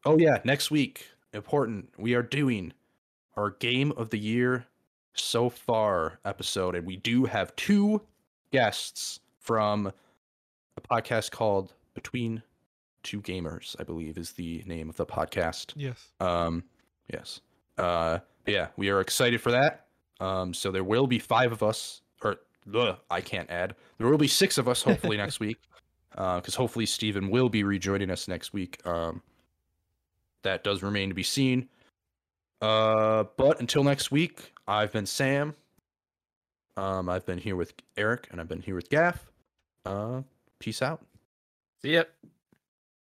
oh yeah, next week, important, we are doing our game of the year so far episode and we do have two guests from a podcast called between two gamers i believe is the name of the podcast Yes. um yes uh yeah we are excited for that um so there will be five of us or ugh, i can't add there will be six of us hopefully next week uh because hopefully steven will be rejoining us next week um that does remain to be seen uh, but until next week, I've been Sam. Um, I've been here with Eric, and I've been here with Gaff. Uh, peace out. See ya.